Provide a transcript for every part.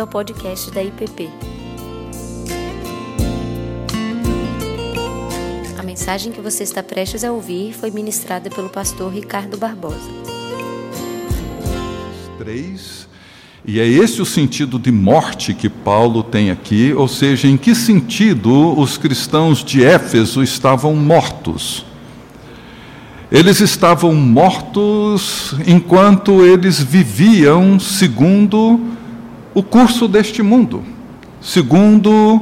bem-vindo ao podcast da IPP. A mensagem que você está prestes a ouvir foi ministrada pelo pastor Ricardo Barbosa. 3. E é esse o sentido de morte que Paulo tem aqui, ou seja, em que sentido os cristãos de Éfeso estavam mortos? Eles estavam mortos enquanto eles viviam segundo o curso deste mundo, segundo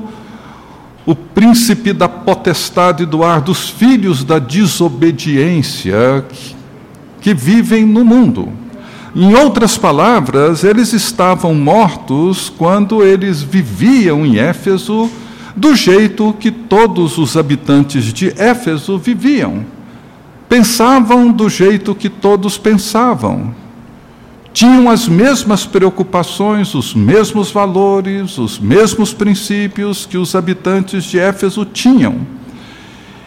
o príncipe da potestade do ar, dos filhos da desobediência que, vivem no mundo. Em outras palavras, eles estavam mortos quando eles viviam em Éfeso do jeito que todos os habitantes de Éfeso viviam pensavam do jeito que todos pensavam. Tinham as mesmas preocupações, os mesmos valores, os mesmos princípios que os habitantes de Éfeso tinham.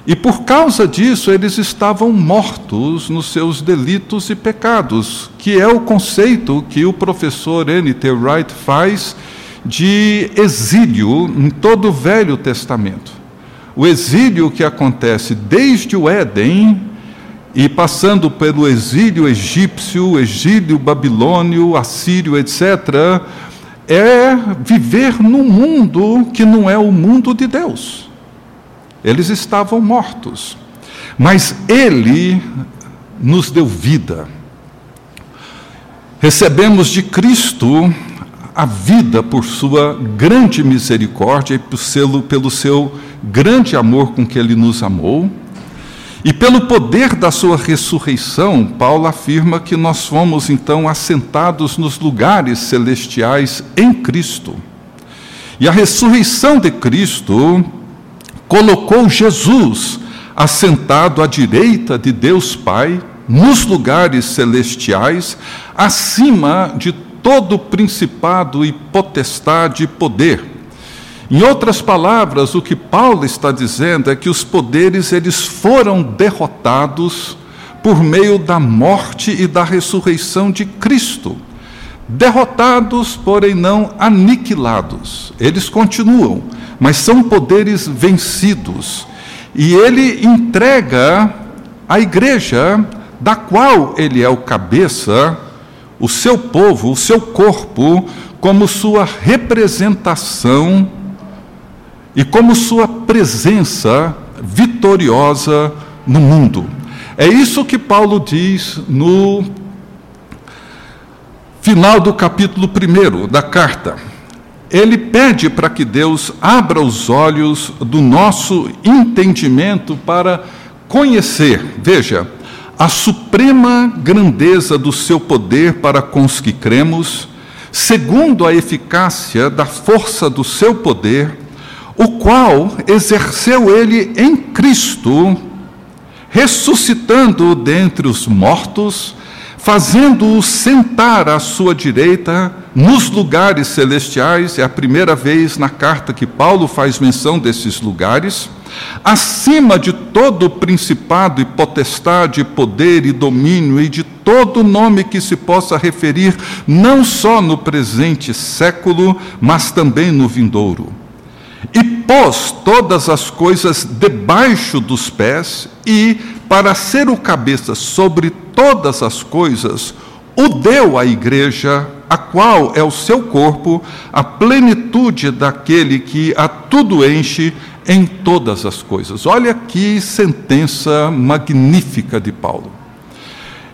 E por causa disso, eles estavam mortos nos seus delitos e pecados, que é o conceito que o professor N.T. Wright faz de exílio em todo o Velho Testamento. O exílio que acontece desde o Éden e passando pelo exílio egípcio, exílio babilônio, assírio, etc., é viver num mundo que não é o mundo de Deus. Eles estavam mortos, mas Ele nos deu vida. Recebemos de Cristo a vida por Sua grande misericórdia e pelo seu grande amor com que Ele nos amou e pelo poder da sua ressurreição, Paulo afirma que nós fomos então assentados nos lugares celestiais em Cristo. E a ressurreição de Cristo colocou Jesus assentado à direita de Deus Pai, nos lugares celestiais, acima de todo principado e potestade e poder em outras palavras, o que Paulo está dizendo é que os poderes eles foram derrotados por meio da morte e da ressurreição de Cristo. Derrotados, porém não aniquilados. Eles continuam, mas são poderes vencidos. E ele entrega à igreja, da qual ele é o cabeça, o seu povo, o seu corpo, como sua representação e como sua presença vitoriosa no mundo. É isso que Paulo diz no final do capítulo 1 da carta. Ele pede para que Deus abra os olhos do nosso entendimento para conhecer, veja, a suprema grandeza do seu poder para com os que cremos, segundo a eficácia da força do seu poder o qual exerceu ele em Cristo, ressuscitando-o dentre os mortos, fazendo-o sentar à sua direita nos lugares celestiais, é a primeira vez na carta que Paulo faz menção desses lugares, acima de todo principado e potestade, poder e domínio e de todo nome que se possa referir, não só no presente século, mas também no vindouro e pôs todas as coisas debaixo dos pés, e, para ser o cabeça sobre todas as coisas, o deu à igreja, a qual é o seu corpo, a plenitude daquele que a tudo enche em todas as coisas. Olha que sentença magnífica de Paulo.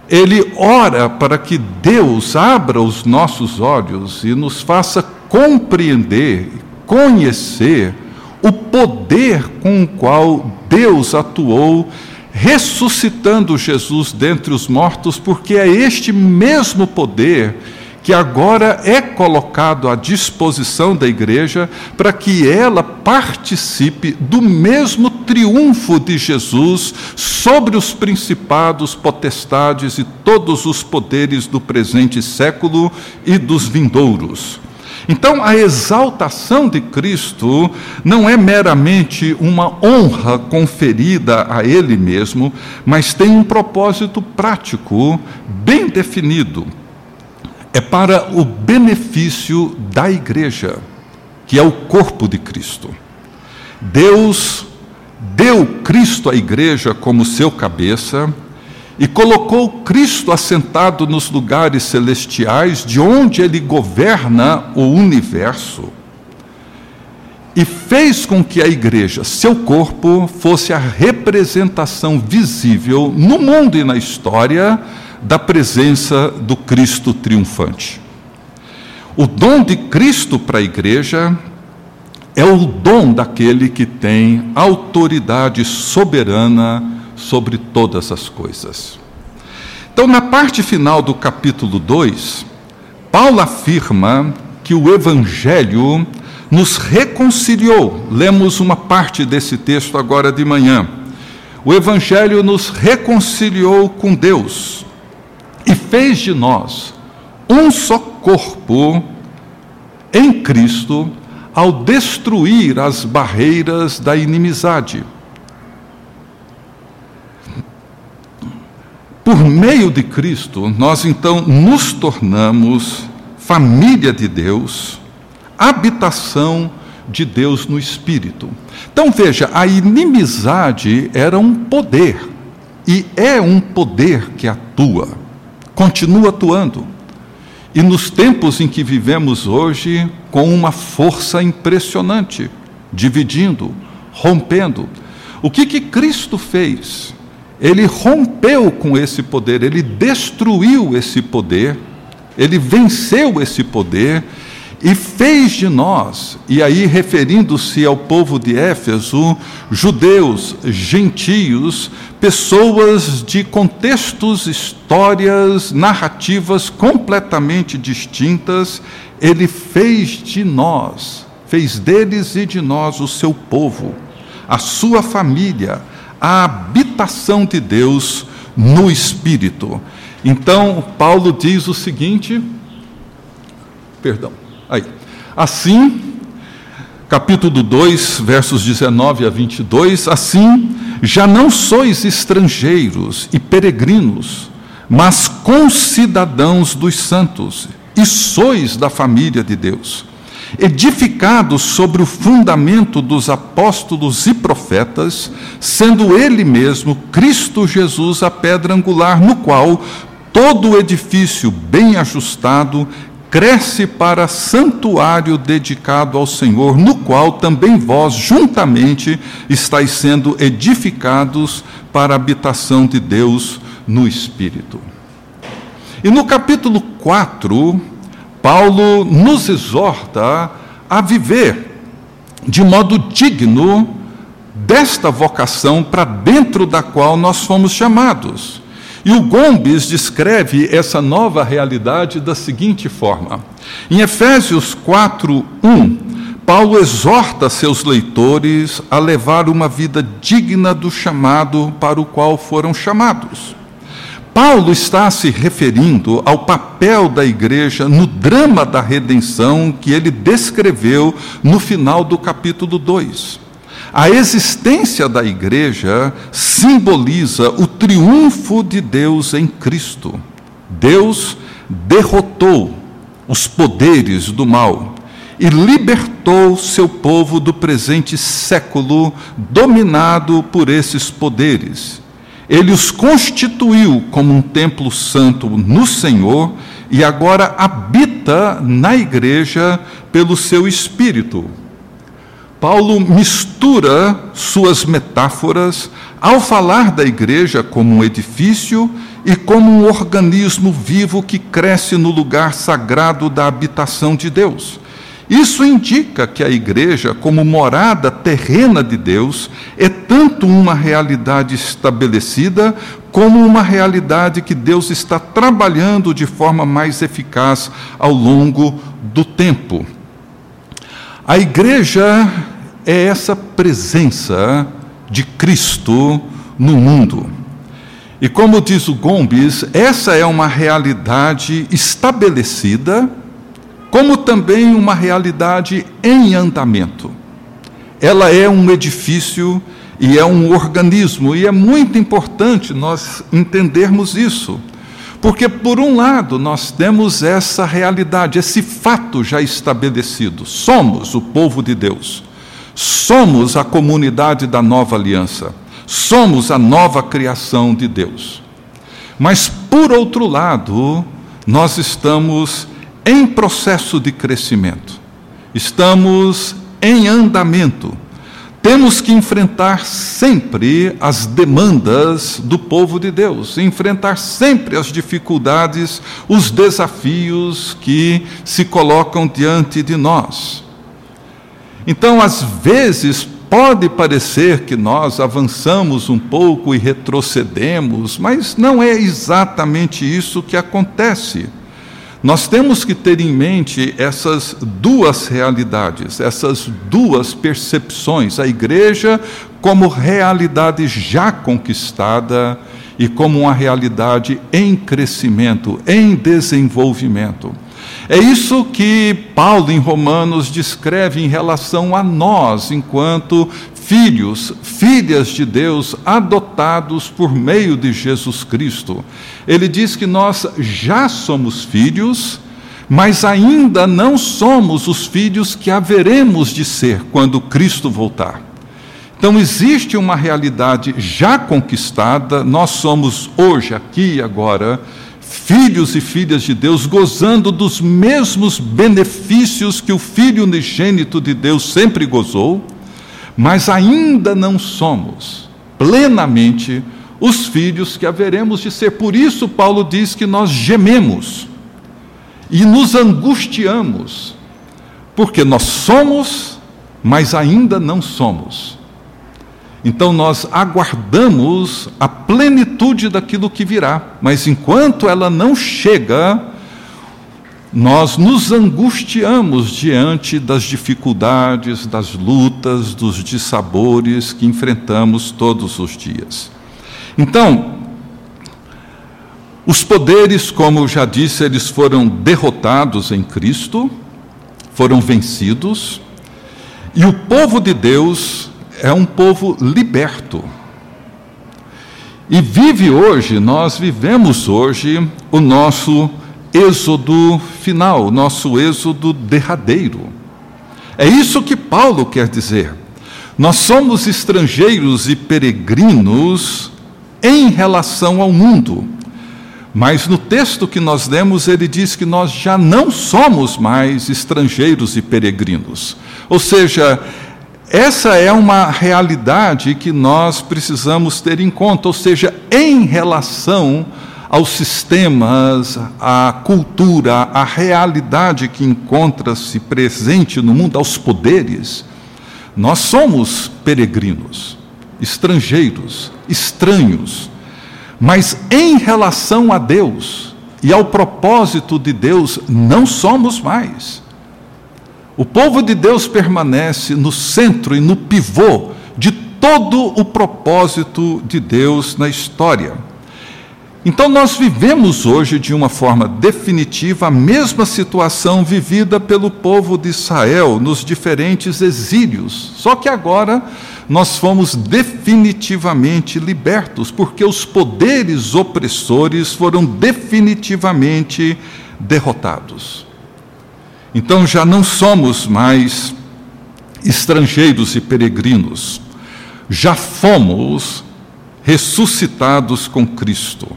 Ele ora para que Deus abra os nossos olhos e nos faça compreender, conhecer o poder com o qual Deus atuou ressuscitando Jesus dentre os mortos, porque é este mesmo poder que agora é colocado à disposição da igreja para que ela participe do mesmo triunfo de Jesus sobre os principados, potestades e todos os poderes do presente século e dos vindouros. Então, a exaltação de Cristo não é meramente uma honra conferida a Ele mesmo, mas tem um propósito prático, bem definido. é para o benefício da igreja, que é o corpo de Cristo. Deus deu Cristo à igreja como seu cabeça e colocou Cristo assentado nos lugares celestiais, de onde ele governa o universo, e fez com que a igreja, seu corpo, fosse a representação visível no mundo e na história da presença do Cristo triunfante. O dom de Cristo para a igreja é o dom daquele que tem autoridade soberana sobre todas as coisas. Então, na parte final do capítulo 2, Paulo afirma que o Evangelho nos reconciliou. Lemos uma parte desse texto agora de manhã. O Evangelho nos reconciliou com Deus e fez de nós um só corpo em Cristo ao destruir as barreiras da inimizade. Por meio de Cristo, nós então nos tornamos família de Deus, habitação de Deus no Espírito. Então veja, a inimizade era um poder, e é um poder que atua, continua atuando. E nos tempos em que vivemos hoje, com uma força impressionante, dividindo, rompendo. O que, que Cristo fez? Ele rompeu com esse poder, ele destruiu esse poder, ele venceu esse poder e fez de nós, e aí referindo-se ao povo de Éfeso, judeus, gentios, pessoas de contextos, histórias, narrativas completamente distintas, ele fez de nós, fez deles e de nós o seu povo, a sua família, a habitação de Deus no Espírito. Então, Paulo diz o seguinte, perdão, aí. Assim, capítulo 2, versos 19 a 22, assim, já não sois estrangeiros e peregrinos, mas concidadãos dos santos, e sois da família de Deus edificado sobre o fundamento dos apóstolos e profetas, sendo ele mesmo, Cristo Jesus, a pedra angular, no qual todo edifício bem ajustado cresce para santuário dedicado ao Senhor, no qual também vós juntamente estáis sendo edificados para a habitação de Deus no Espírito. E no capítulo 4, Paulo nos exorta a viver de modo digno desta vocação para dentro da qual nós fomos chamados. E o Gomes descreve essa nova realidade da seguinte forma: em Efésios 4, 1, Paulo exorta seus leitores a levar uma vida digna do chamado para o qual foram chamados. Paulo está se referindo ao papel da igreja no drama da redenção que ele descreveu no final do capítulo 2. A existência da igreja simboliza o triunfo de Deus em Cristo. Deus derrotou os poderes do mal e libertou seu povo do presente século dominado por esses poderes ele os constituiu como um templo santo no Senhor e agora habita na igreja pelo seu espírito. Paulo mistura suas metáforas ao falar da igreja como um edifício e como um organismo vivo que cresce no lugar sagrado da habitação de Deus. Isso indica que a igreja, como morada terrena de Deus, é tanto uma realidade estabelecida, como uma realidade que Deus está trabalhando de forma mais eficaz ao longo do tempo. A igreja é essa presença de Cristo no mundo. E como diz o Gomes, essa é uma realidade estabelecida como também uma realidade em andamento. Ela é um edifício e é um organismo, e é muito importante nós entendermos isso, Porque, por um lado, nós temos essa realidade, esse fato já estabelecido: somos o povo de Deus, somos a comunidade da nova aliança, somos a nova criação de Deus. Mas, por outro lado, nós estamos em processo de crescimento, estamos em andamento temos que enfrentar sempre as demandas do povo de Deus, enfrentar sempre as dificuldades, os desafios que se colocam diante de nós. Então, às vezes, pode parecer que nós avançamos um pouco e retrocedemos, mas não é exatamente isso que acontece. Nós temos que ter em mente essas duas realidades, essas duas percepções: a igreja como realidade já conquistada e como uma realidade em crescimento, em desenvolvimento. É isso que Paulo em Romanos descreve em relação a nós, enquanto filhos, filhas de Deus, adotados por meio de Jesus Cristo. Ele diz que nós já somos filhos, mas ainda não somos os filhos que haveremos de ser quando Cristo voltar. Então existe uma realidade já conquistada, nós somos hoje, aqui e agora, filhos e filhas de Deus, gozando dos mesmos benefícios que o Filho unigênito de Deus sempre gozou mas ainda não somos plenamente os filhos que haveremos de ser. Por isso, Paulo diz que nós gememos e nos angustiamos, porque nós somos, mas ainda não somos. Então nós aguardamos a plenitude daquilo que virá, mas enquanto ela não chega, nós nos angustiamos diante das dificuldades, das lutas, dos dissabores que enfrentamos todos os dias. Então, os poderes, como eu já disse, eles foram derrotados em Cristo, foram vencidos, e o povo de Deus é um povo liberto. E vive hoje, nós vivemos hoje o nosso êxodo final, nosso êxodo derradeiro. É isso que Paulo quer dizer. Nós somos estrangeiros e peregrinos em relação ao mundo. Mas no texto que nós lemos, ele diz que nós já não somos mais estrangeiros e peregrinos. Ou seja, essa é uma realidade que nós precisamos ter em conta, ou seja, em relação aos sistemas, à cultura, à realidade que encontra-se presente no mundo, aos poderes, nós somos peregrinos, estrangeiros, estranhos. Mas em relação a Deus e ao propósito de Deus, não somos mais. O povo de Deus permanece no centro e no pivô de todo o propósito de Deus na história. Então, nós vivemos hoje, de uma forma definitiva, a mesma situação vivida pelo povo de Israel nos diferentes exílios, só que agora nós fomos definitivamente libertos, porque os poderes opressores foram definitivamente derrotados. Então, já não somos mais estrangeiros e peregrinos, já fomos ressuscitados com Cristo.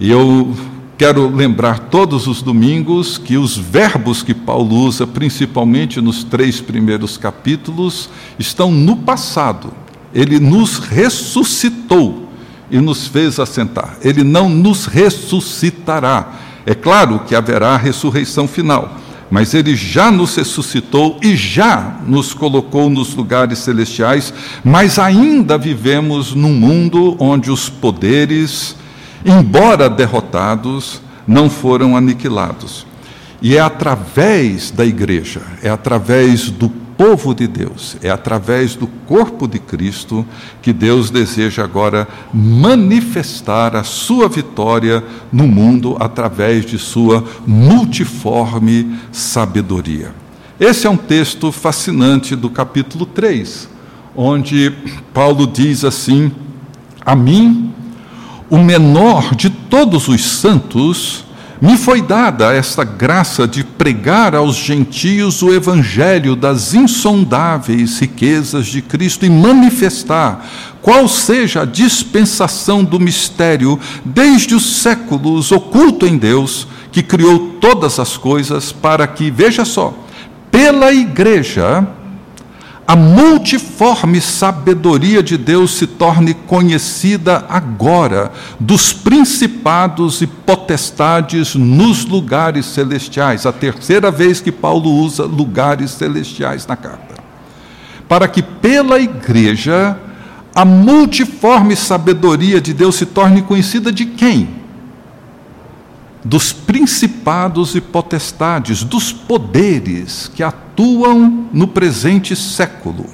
E eu quero lembrar todos os domingos que os verbos que Paulo usa, principalmente nos três primeiros capítulos, estão no passado. Ele nos ressuscitou e nos fez assentar. Ele não nos ressuscitará. É claro que haverá ressurreição final, mas ele já nos ressuscitou e já nos colocou nos lugares celestiais, mas ainda vivemos num mundo onde os poderes, embora derrotados, não foram aniquilados. E é através da igreja, é através do povo de Deus, é através do corpo de Cristo que Deus deseja agora manifestar a sua vitória no mundo através de sua multiforme sabedoria. Esse é um texto fascinante do capítulo 3, onde Paulo diz assim: A mim o menor de todos os santos, me foi dada esta graça de pregar aos gentios o evangelho das insondáveis riquezas de Cristo e manifestar qual seja a dispensação do mistério desde os séculos oculto em Deus, que criou todas as coisas para que, veja só, pela igreja a multiforme sabedoria de Deus se torne conhecida agora dos principados e potestades nos lugares celestiais. A terceira vez que Paulo usa lugares celestiais na carta. Para que pela igreja a multiforme sabedoria de Deus se torne conhecida de quem? Dos principados e potestades, dos poderes que atuam no presente século,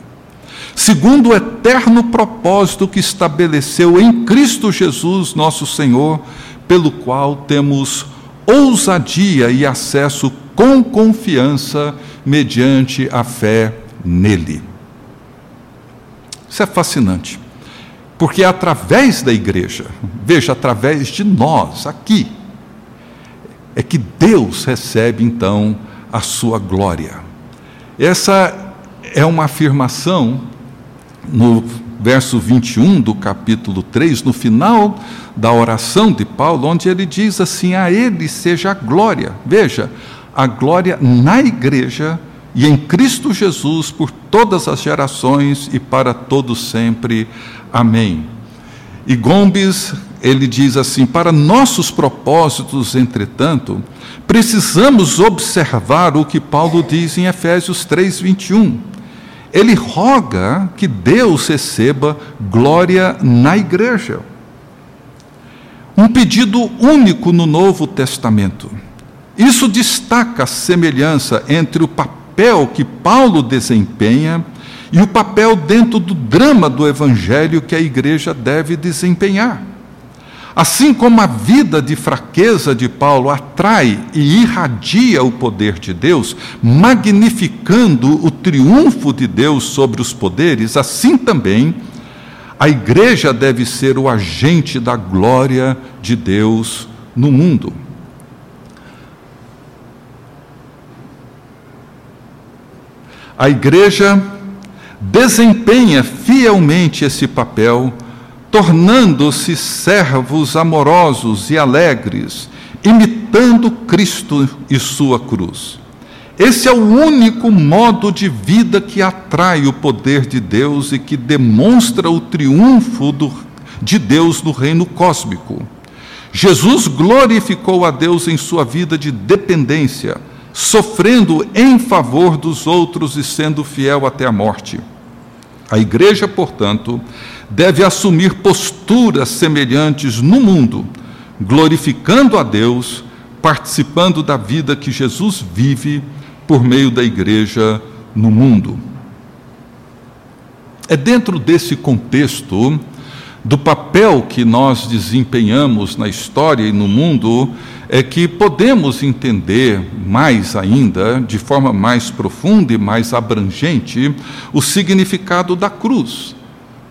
segundo o eterno propósito que estabeleceu em Cristo Jesus, nosso Senhor, pelo qual temos ousadia e acesso com confiança mediante a fé nele. Isso é fascinante, porque é através da igreja, veja, através de nós, aqui, é que Deus recebe então a sua glória. Essa é uma afirmação no verso 21 do capítulo 3, no final da oração de Paulo, onde ele diz assim: A Ele seja a glória. Veja, a glória na igreja e em Cristo Jesus por todas as gerações e para todos sempre. Amém. E Gomes ele diz assim: para nossos propósitos, entretanto, precisamos observar o que Paulo diz em Efésios 3, 21. Ele roga que Deus receba glória na igreja. Um pedido único no Novo Testamento. Isso destaca a semelhança entre o papel que Paulo desempenha e o papel dentro do drama do evangelho que a igreja deve desempenhar. Assim como a vida de fraqueza de Paulo atrai e irradia o poder de Deus, magnificando o triunfo de Deus sobre os poderes, assim também a igreja deve ser o agente da glória de Deus no mundo. A igreja desempenha fielmente esse papel tornando-se servos amorosos e alegres, imitando Cristo e sua cruz. Esse é o único modo de vida que atrai o poder de Deus e que demonstra o triunfo do, de Deus no reino cósmico. Jesus glorificou a Deus em sua vida de dependência, sofrendo em favor dos outros e sendo fiel até a morte. A igreja, portanto, deve assumir posturas semelhantes no mundo, glorificando a Deus, participando da vida que Jesus vive por meio da igreja no mundo. É dentro desse contexto do papel que nós desempenhamos na história e no mundo é que podemos entender mais ainda, de forma mais profunda e mais abrangente, o significado da cruz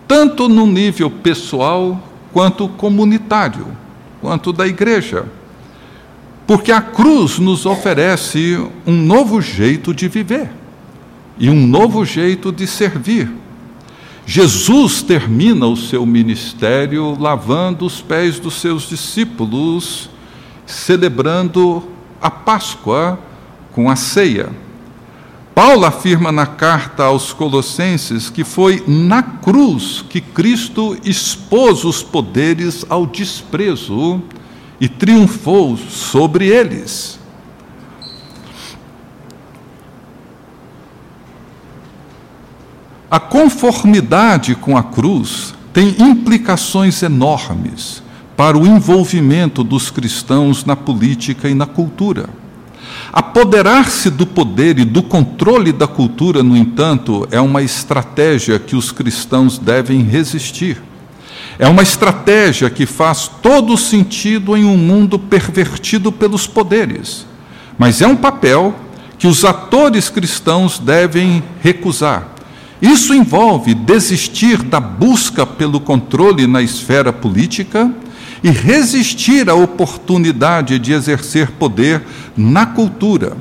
tanto no nível pessoal quanto comunitário, quanto da igreja. Porque a cruz nos oferece um novo jeito de viver e um novo jeito de servir. Jesus termina o seu ministério lavando os pés dos seus discípulos, celebrando a Páscoa com a ceia. Paulo afirma na carta aos Colossenses que foi na cruz que Cristo expôs os poderes ao desprezo e triunfou sobre eles. A conformidade com a cruz tem implicações enormes para o envolvimento dos cristãos na política e na cultura. Apoderar-se do poder e do controle da cultura, no entanto, é uma estratégia que os cristãos devem resistir. É uma estratégia que faz todo sentido em um mundo pervertido pelos poderes. Mas é um papel que os atores cristãos devem recusar. Isso envolve desistir da busca pelo controle na esfera política e resistir à oportunidade de exercer poder na cultura.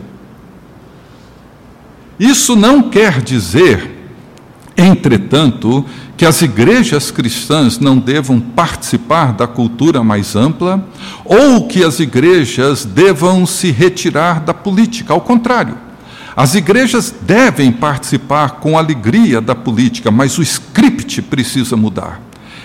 Isso não quer dizer, entretanto, que as igrejas cristãs não devam participar da cultura mais ampla ou que as igrejas devam se retirar da política. Ao contrário, as igrejas devem participar com alegria da política, mas o script precisa mudar.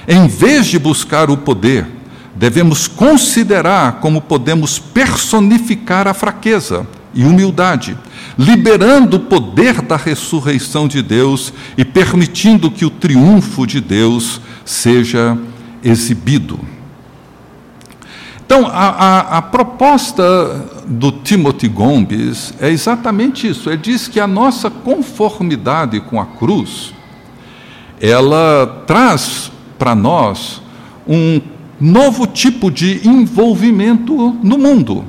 Em vez de buscar o poder, devemos considerar como podemos personificar a fraqueza e humildade, liberando o poder da ressurreição de Deus e permitindo que o triunfo de Deus seja exibido. Então, a, a, a, proposta do Timothy Gomes é exatamente isso. Ele diz que a nossa conformidade com a cruz, ela traz para nós um novo tipo de envolvimento no mundo,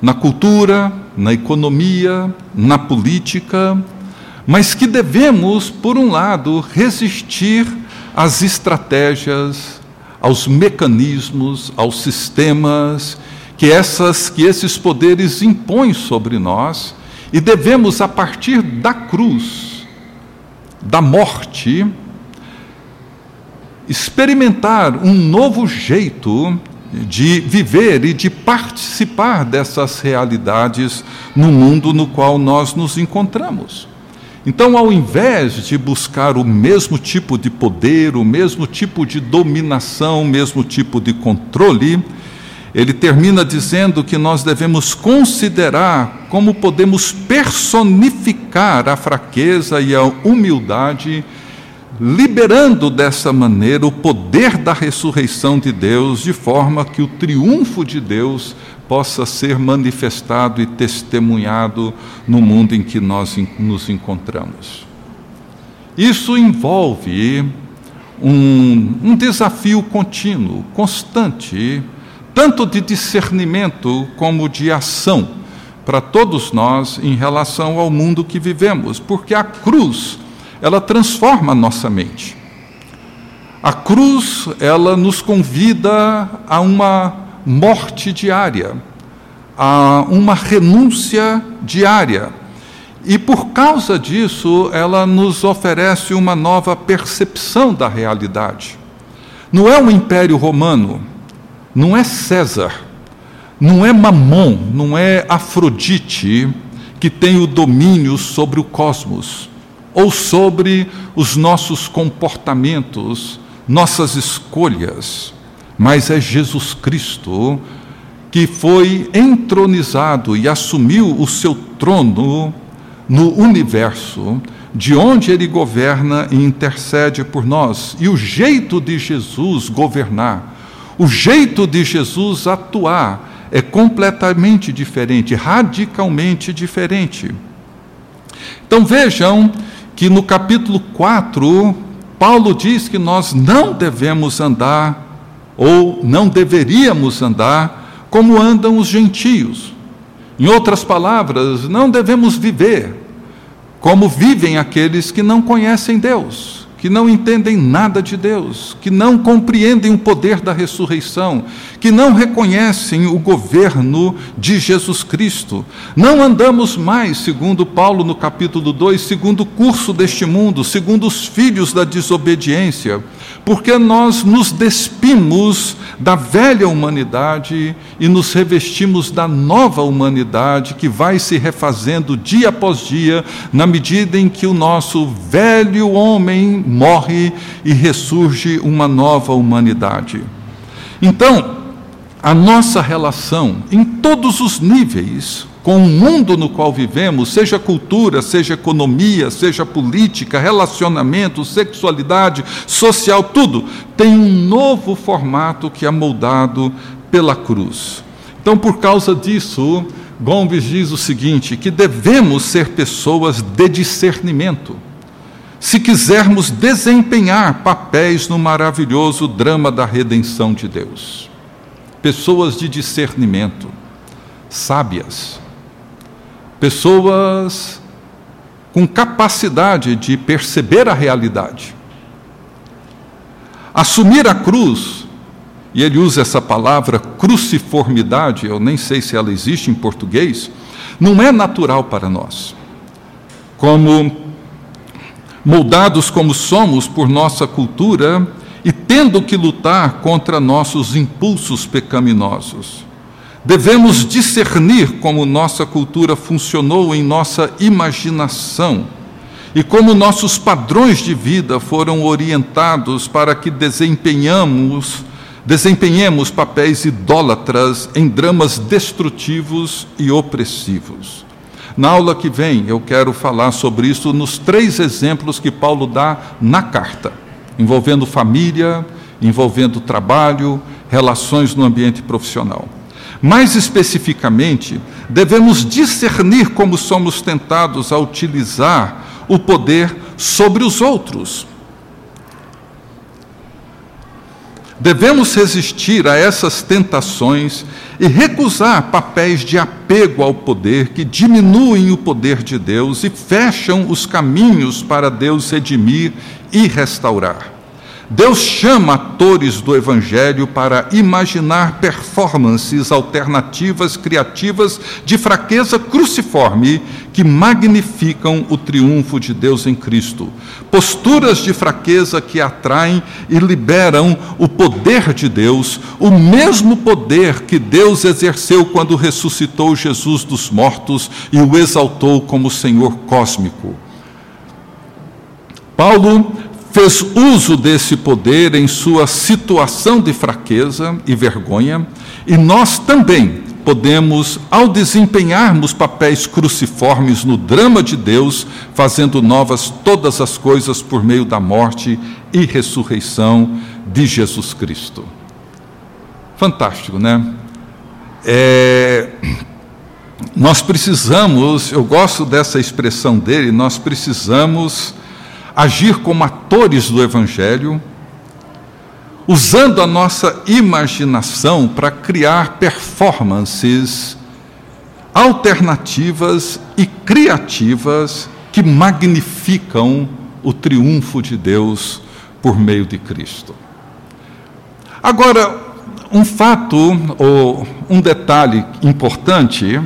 na cultura, na economia, na política, mas que devemos, por um lado, resistir às estratégias, aos mecanismos, aos sistemas que essas que esses poderes impõem sobre nós e devemos a partir da cruz, da morte, experimentar um novo jeito de viver e de participar dessas realidades no mundo no qual nós nos encontramos. Então, ao invés de buscar o mesmo tipo de poder, o mesmo tipo de dominação, o mesmo tipo de controle, ele termina dizendo que nós devemos considerar como podemos personificar a fraqueza e a humildade liberando dessa maneira o poder da ressurreição de Deus, de forma que o triunfo de Deus possa ser manifestado e testemunhado no mundo em que nós nos encontramos. Isso envolve um, um desafio contínuo, constante, tanto de discernimento como de ação para todos nós em relação ao mundo que vivemos, porque a cruz ela transforma a nossa mente. A cruz, ela nos convida a uma morte diária, a uma renúncia diária. E por causa disso, ela nos oferece uma nova percepção da realidade. Não é o Império Romano, não é César, não é Mamon, não é Afrodite que tem o domínio sobre o cosmos ou sobre os nossos comportamentos, nossas escolhas, mas é Jesus Cristo que foi entronizado e assumiu o seu trono no universo, de onde ele governa e intercede por nós. E o jeito de Jesus governar, o jeito de Jesus atuar é completamente diferente, radicalmente diferente. Então vejam que no capítulo 4, Paulo diz que nós não devemos andar, ou não deveríamos andar, como andam os gentios. Em outras palavras, não devemos viver como vivem aqueles que não conhecem Deus que não entendem nada de Deus, que não compreendem o poder da ressurreição, que não reconhecem o governo de Jesus Cristo. Não andamos mais, segundo Paulo no capítulo 2, segundo o curso deste mundo, segundo os filhos da desobediência, porque nós nos despimos da velha humanidade e nos revestimos da nova humanidade que vai se refazendo dia após dia, na medida em que o nosso velho homem morre e ressurge uma nova humanidade. Então, a nossa relação em todos os níveis com o mundo no qual vivemos, seja cultura, seja economia, seja política, relacionamento, sexualidade, social, tudo, tem um novo formato que é moldado pela cruz. Então, por causa disso, Gomes diz o seguinte: que devemos ser pessoas de discernimento se quisermos desempenhar papéis no maravilhoso drama da redenção de Deus. Pessoas de discernimento, sábias, pessoas com capacidade de perceber a realidade. Assumir a cruz e ele usa essa palavra cruciformidade, eu nem sei se ela existe em português, não é natural para nós. Como moldados como somos por nossa cultura e tendo que lutar contra nossos impulsos pecaminosos. Devemos discernir como nossa cultura funcionou em nossa imaginação e como nossos padrões de vida foram orientados para que desempenhamos desempenhemos papéis idólatras em dramas destrutivos e opressivos. Na aula que vem, eu quero falar sobre isso nos três exemplos que Paulo dá na carta, envolvendo família, envolvendo trabalho, relações no ambiente profissional. Mais especificamente, devemos discernir como somos tentados a utilizar o poder sobre os outros. Devemos resistir a essas tentações e recusar papéis de apego ao poder que diminuem o poder de Deus e fecham os caminhos para Deus redimir e restaurar. Deus chama atores do Evangelho para imaginar performances alternativas, criativas, de fraqueza cruciforme, que magnificam o triunfo de Deus em Cristo. Posturas de fraqueza que atraem e liberam o poder de Deus, o mesmo poder que Deus exerceu quando ressuscitou Jesus dos mortos e o exaltou como Senhor cósmico. Paulo fez uso desse poder em sua situação de fraqueza e vergonha, e nós também podemos, ao desempenharmos papéis cruciformes no drama de Deus, fazendo novas todas as coisas por meio da morte e ressurreição de Jesus Cristo. Fantástico, né? É, nós precisamos, eu gosto dessa expressão dele, nós precisamos agir como atores do Evangelho, usando a nossa imaginação para criar performances alternativas e criativas que magnificam o triunfo de Deus por meio de Cristo. Agora, um fato ou um detalhe importante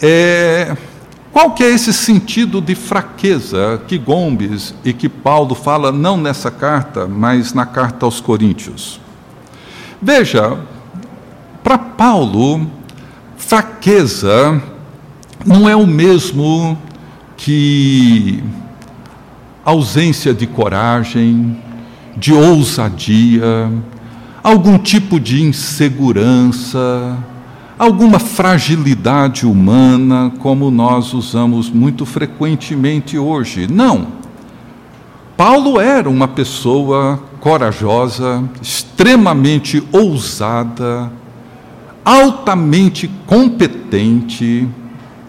é qual que é esse sentido de fraqueza que Gomes e que Paulo fala não nessa carta, mas na carta aos Coríntios? Veja, para Paulo, fraqueza não é o mesmo que ausência de coragem, de ousadia, algum tipo de insegurança, alguma fragilidade humana, como nós usamos muito frequentemente hoje. Não. Paulo era uma pessoa corajosa, extremamente ousada, altamente competente,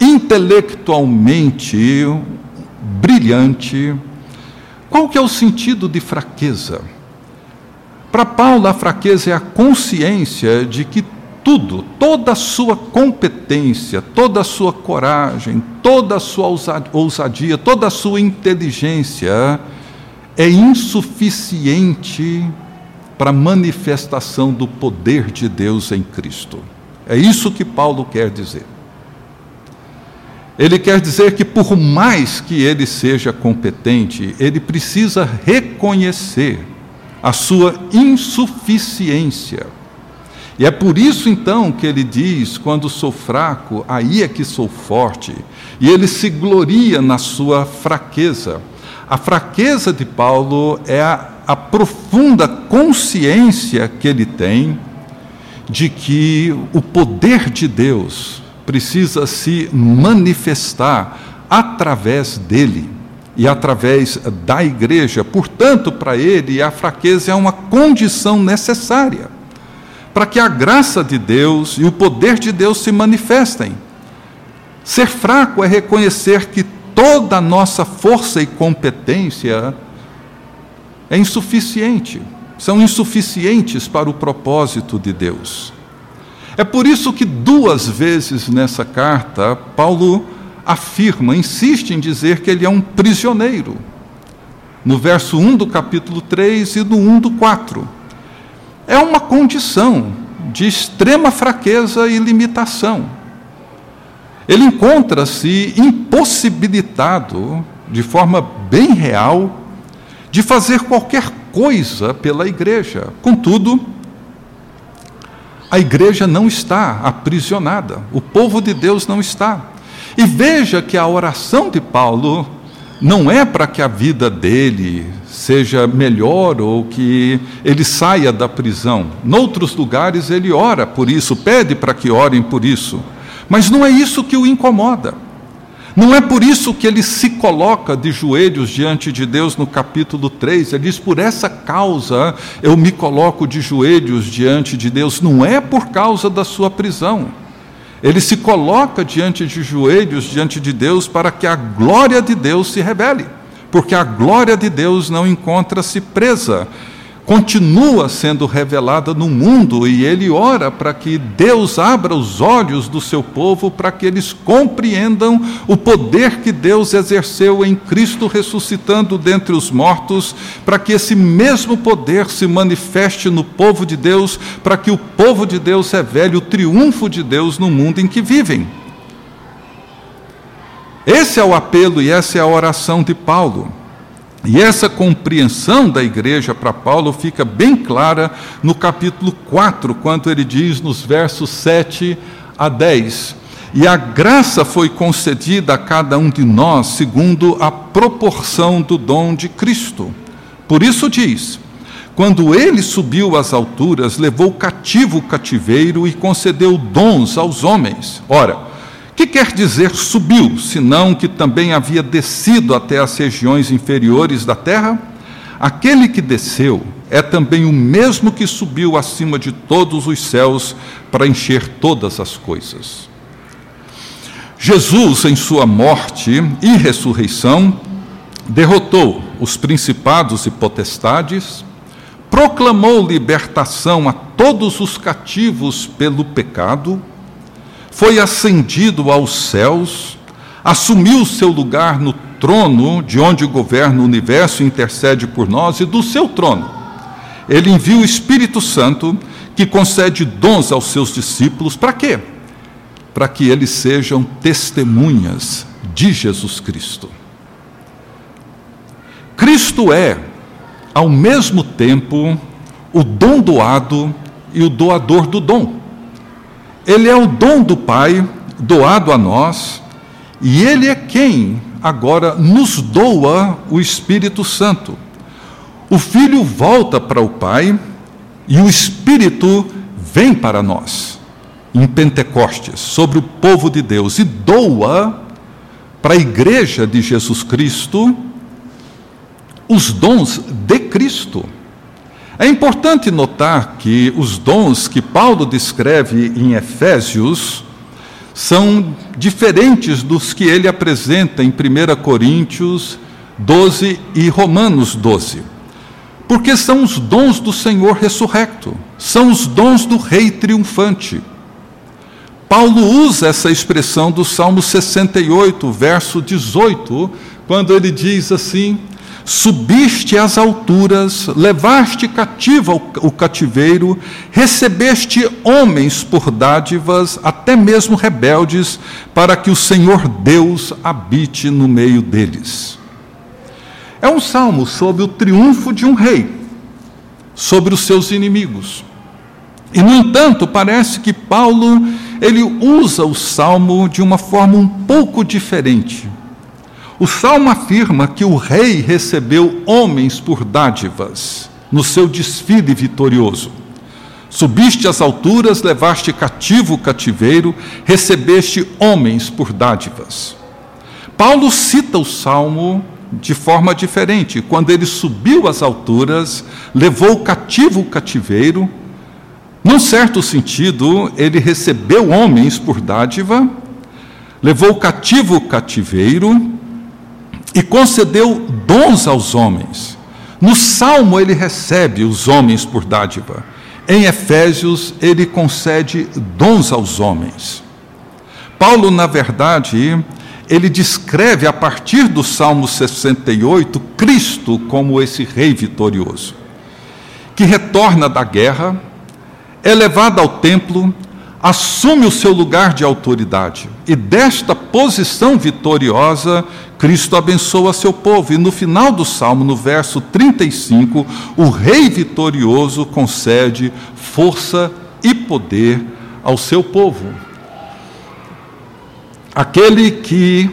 intelectualmente brilhante. Qual que é o sentido de fraqueza? Para Paulo, a fraqueza é a consciência de que tudo, toda a sua competência, toda a sua coragem, toda a sua ousadia, toda a sua inteligência é insuficiente para a manifestação do poder de Deus em Cristo. É isso que Paulo quer dizer. Ele quer dizer que, por mais que ele seja competente, ele precisa reconhecer a sua insuficiência e é por isso então que ele diz: quando sou fraco, aí é que sou forte. E ele se gloria na sua fraqueza. A fraqueza de Paulo é a, a profunda consciência que ele tem de que o poder de Deus precisa se manifestar através dele e através da igreja. Portanto, para ele, a fraqueza é uma condição necessária para que a graça de Deus e o poder de Deus se manifestem. Ser fraco é reconhecer que toda a nossa força e competência é insuficiente, são insuficientes para o propósito de Deus. É por isso que duas vezes nessa carta, Paulo afirma, insiste em dizer que ele é um prisioneiro. No verso 1 do capítulo 3 e no 1 do 4. É uma condição de extrema fraqueza e limitação. Ele encontra-se impossibilitado, de forma bem real, de fazer qualquer coisa pela igreja. Contudo, a igreja não está aprisionada, o povo de Deus não está. E veja que a oração de Paulo não é para que a vida dele seja melhor ou que ele saia da prisão. Noutros lugares ele ora por isso, pede para que orem por isso. Mas não é isso que o incomoda. Não é por isso que ele se coloca de joelhos diante de Deus no capítulo 3. Ele diz: Por essa causa eu me coloco de joelhos diante de Deus. Não é por causa da sua prisão. Ele se coloca diante de joelhos diante de Deus para que a glória de Deus se revele. Porque a glória de Deus não encontra-se presa continua sendo revelada no mundo e ele ora para que Deus abra os olhos do seu povo para que eles compreendam o poder que Deus exerceu em Cristo ressuscitando dentre os mortos, para que esse mesmo poder se manifeste no povo de Deus, para que o povo de Deus revele o triunfo de Deus no mundo em que vivem. Esse é o apelo e essa é a oração de Paulo. E essa compreensão da igreja para Paulo fica bem clara no capítulo 4, quando ele diz nos versos 7 a 10: E a graça foi concedida a cada um de nós segundo a proporção do dom de Cristo. Por isso diz: quando ele subiu às alturas, levou cativo o cativeiro e concedeu dons aos homens. Ora, que quer dizer subiu, senão que também havia descido até as regiões inferiores da terra? Aquele que desceu é também o mesmo que subiu acima de todos os céus para encher todas as coisas. Jesus, em sua morte e ressurreição, derrotou os principados e potestades, proclamou libertação a todos os cativos pelo pecado, foi ascendido aos céus, assumiu seu lugar no trono, de onde governa o universo e intercede por nós, e do seu trono. Ele envia o Espírito Santo, que concede dons aos seus discípulos, para quê? Para que eles sejam testemunhas de Jesus Cristo. Cristo é, ao mesmo tempo, o dom doado e o doador do dom. Ele é o dom do Pai doado a nós, e Ele é quem agora nos doa o Espírito Santo. O Filho volta para o Pai e o Espírito vem para nós, em Pentecostes, sobre o povo de Deus, e doa para a igreja de Jesus Cristo os dons de Cristo. É importante notar que os dons que Paulo descreve em Efésios são diferentes dos que ele apresenta em 1 Coríntios 12 e Romanos 12. Porque são os dons do Senhor ressurrecto, são os dons do Rei triunfante. Paulo usa essa expressão do Salmo 68, verso 18, quando ele diz assim: subiste às alturas, levaste cativo o cativeiro, recebeste homens por dádivas, até mesmo rebeldes, para que o Senhor Deus habite no meio deles. É um salmo sobre o triunfo de um rei, sobre os seus inimigos. E, no entanto, parece que Paulo ele usa o salmo de uma forma um pouco diferente. O salmo afirma que o rei recebeu homens por dádivas no seu desfile vitorioso. Subiste às alturas, levaste cativo o cativeiro, recebeste homens por dádivas. Paulo cita o salmo de forma diferente. Quando ele subiu às alturas, levou cativo o cativeiro, num certo sentido, ele recebeu homens por dádiva, levou cativo o cativeiro, e concedeu dons aos homens. No Salmo, ele recebe os homens por dádiva. Em Efésios, ele concede dons aos homens. Paulo, na verdade, ele descreve a partir do Salmo 68 Cristo como esse rei vitorioso. que retorna da guerra, é levado ao templo, assume o seu lugar de autoridade. E desta posição vitoriosa, Cristo abençoa seu povo. E no final do salmo, no verso 35, o rei vitorioso concede força e poder ao seu povo. Aquele que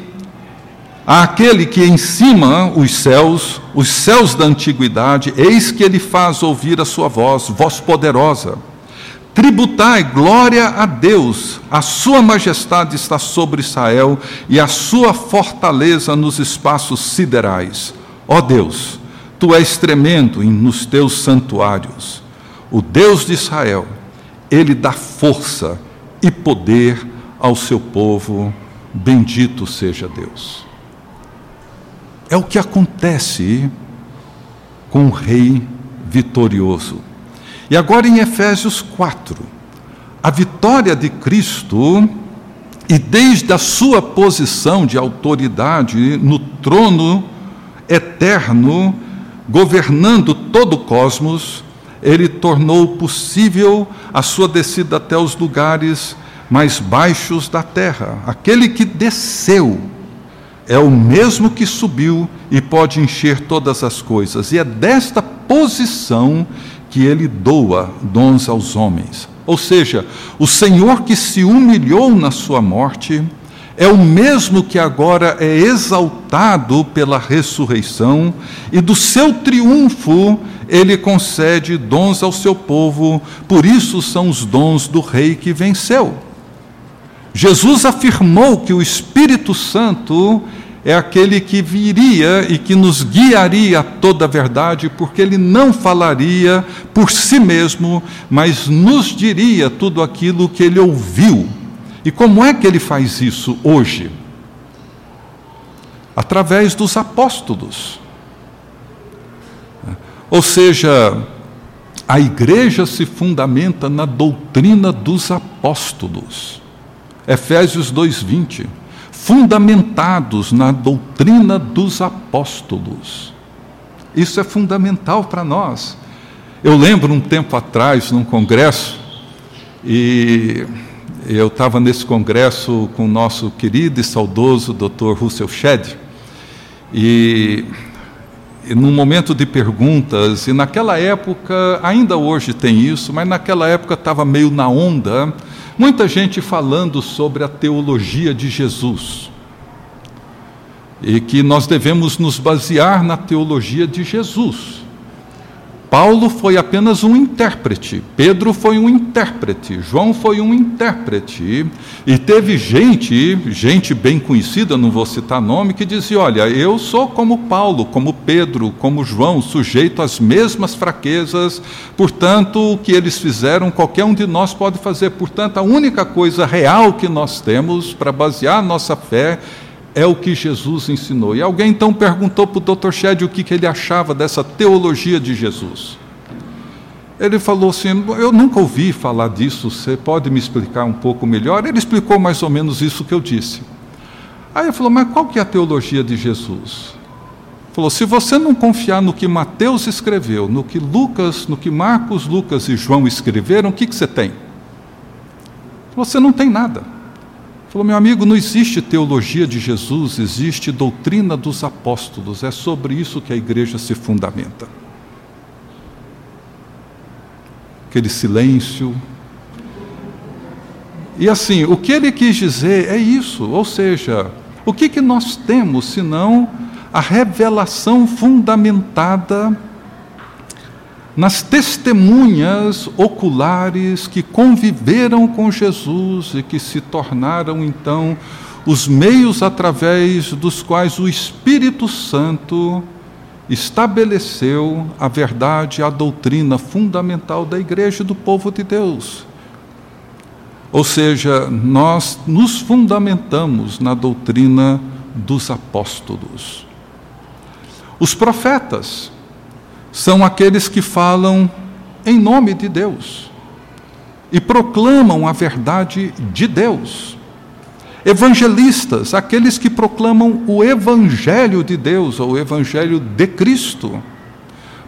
Aquele que em cima os céus, os céus da antiguidade, eis que ele faz ouvir a sua voz, voz poderosa. Tributai glória a Deus, a sua majestade está sobre Israel e a sua fortaleza nos espaços siderais. Ó Deus, tu és tremendo nos teus santuários. O Deus de Israel, ele dá força e poder ao seu povo. Bendito seja Deus. É o que acontece com o rei vitorioso. E agora em Efésios 4, a vitória de Cristo, e desde a sua posição de autoridade no trono eterno, governando todo o cosmos, ele tornou possível a sua descida até os lugares mais baixos da terra. Aquele que desceu é o mesmo que subiu e pode encher todas as coisas. E é desta posição que ele doa dons aos homens. Ou seja, o Senhor que se humilhou na sua morte é o mesmo que agora é exaltado pela ressurreição e do seu triunfo ele concede dons ao seu povo, por isso são os dons do rei que venceu. Jesus afirmou que o Espírito Santo é aquele que viria e que nos guiaria a toda a verdade, porque ele não falaria por si mesmo, mas nos diria tudo aquilo que ele ouviu. E como é que ele faz isso hoje? Através dos apóstolos. Ou seja, a igreja se fundamenta na doutrina dos apóstolos. Efésios 2:20 fundamentados na doutrina dos apóstolos. Isso é fundamental para nós. Eu lembro um tempo atrás, num congresso, e eu estava nesse congresso com o nosso querido e saudoso Dr. Russell Shedd, e, e num momento de perguntas, e naquela época, ainda hoje tem isso, mas naquela época estava meio na onda, Muita gente falando sobre a teologia de Jesus. E que nós devemos nos basear na teologia de Jesus. Paulo foi apenas um intérprete, Pedro foi um intérprete, João foi um intérprete, e teve gente, gente bem conhecida, não vou citar nome, que dizia: Olha, eu sou como Paulo, como Pedro, como João, sujeito às mesmas fraquezas, portanto, o que eles fizeram, qualquer um de nós pode fazer. Portanto, a única coisa real que nós temos para basear nossa fé é o que Jesus ensinou. E alguém então perguntou para o Dr. Shedd o que, que ele achava dessa teologia de Jesus. Ele falou assim: Eu nunca ouvi falar disso, você pode me explicar um pouco melhor? Ele explicou mais ou menos isso que eu disse. Aí ele falou: Mas qual que é a teologia de Jesus? Ele falou: Se você não confiar no que Mateus escreveu, no que Lucas, no que Marcos, Lucas e João escreveram, o que, que você tem? Você não tem nada. Falou, meu amigo, não existe teologia de Jesus, existe doutrina dos apóstolos. É sobre isso que a igreja se fundamenta. Aquele silêncio. E assim, o que ele quis dizer é isso, ou seja, o que, que nós temos senão a revelação fundamentada nas testemunhas oculares que conviveram com Jesus e que se tornaram então os meios através dos quais o Espírito Santo estabeleceu a verdade, a doutrina fundamental da igreja e do povo de Deus. Ou seja, nós nos fundamentamos na doutrina dos apóstolos. Os profetas, são aqueles que falam em nome de Deus e proclamam a verdade de Deus. Evangelistas, aqueles que proclamam o Evangelho de Deus ou o Evangelho de Cristo.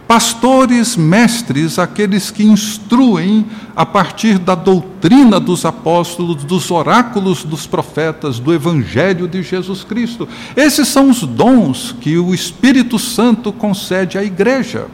Pastores, mestres, aqueles que instruem a partir da doutrina dos apóstolos, dos oráculos dos profetas, do Evangelho de Jesus Cristo. Esses são os dons que o Espírito Santo concede à igreja.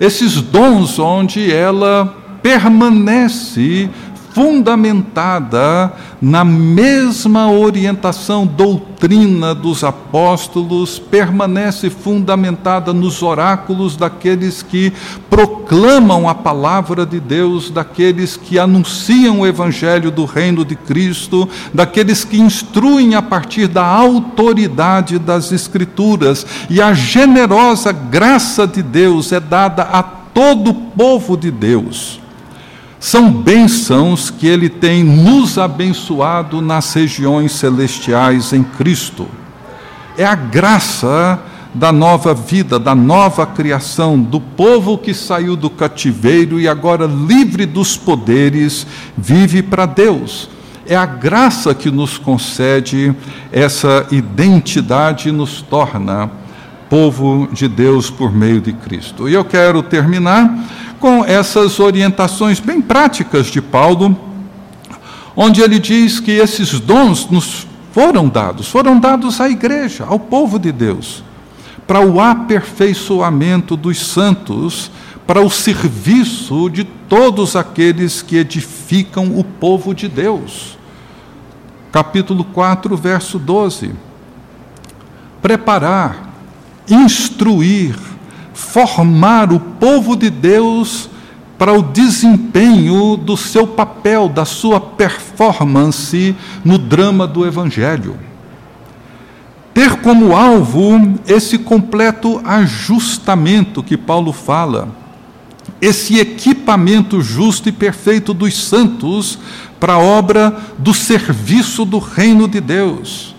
Esses dons onde ela permanece fundamentada na mesma orientação doutrina dos apóstolos, permanece fundamentada nos oráculos daqueles que proclamam a palavra de Deus, daqueles que anunciam o evangelho do reino de Cristo, daqueles que instruem a partir da autoridade das escrituras. E a generosa graça de Deus é dada a todo o povo de Deus são bênçãos que Ele tem nos abençoado nas regiões celestiais em Cristo. É a graça da nova vida, da nova criação, do povo que saiu do cativeiro e agora livre dos poderes, vive para Deus. É a graça que nos concede essa identidade e nos torna povo de Deus por meio de Cristo. E eu quero terminar com essas orientações bem práticas de Paulo, onde ele diz que esses dons nos foram dados, foram dados à igreja, ao povo de Deus, para o aperfeiçoamento dos santos, para o serviço de todos aqueles que edificam o povo de Deus. Capítulo 4, verso 12. Preparar, instruir, formar o povo de Deus para o desempenho do seu papel, da sua performance no drama do Evangelho. Ter como alvo esse completo ajustamento que Paulo fala, esse equipamento justo e perfeito dos santos para a obra do serviço do reino de Deus,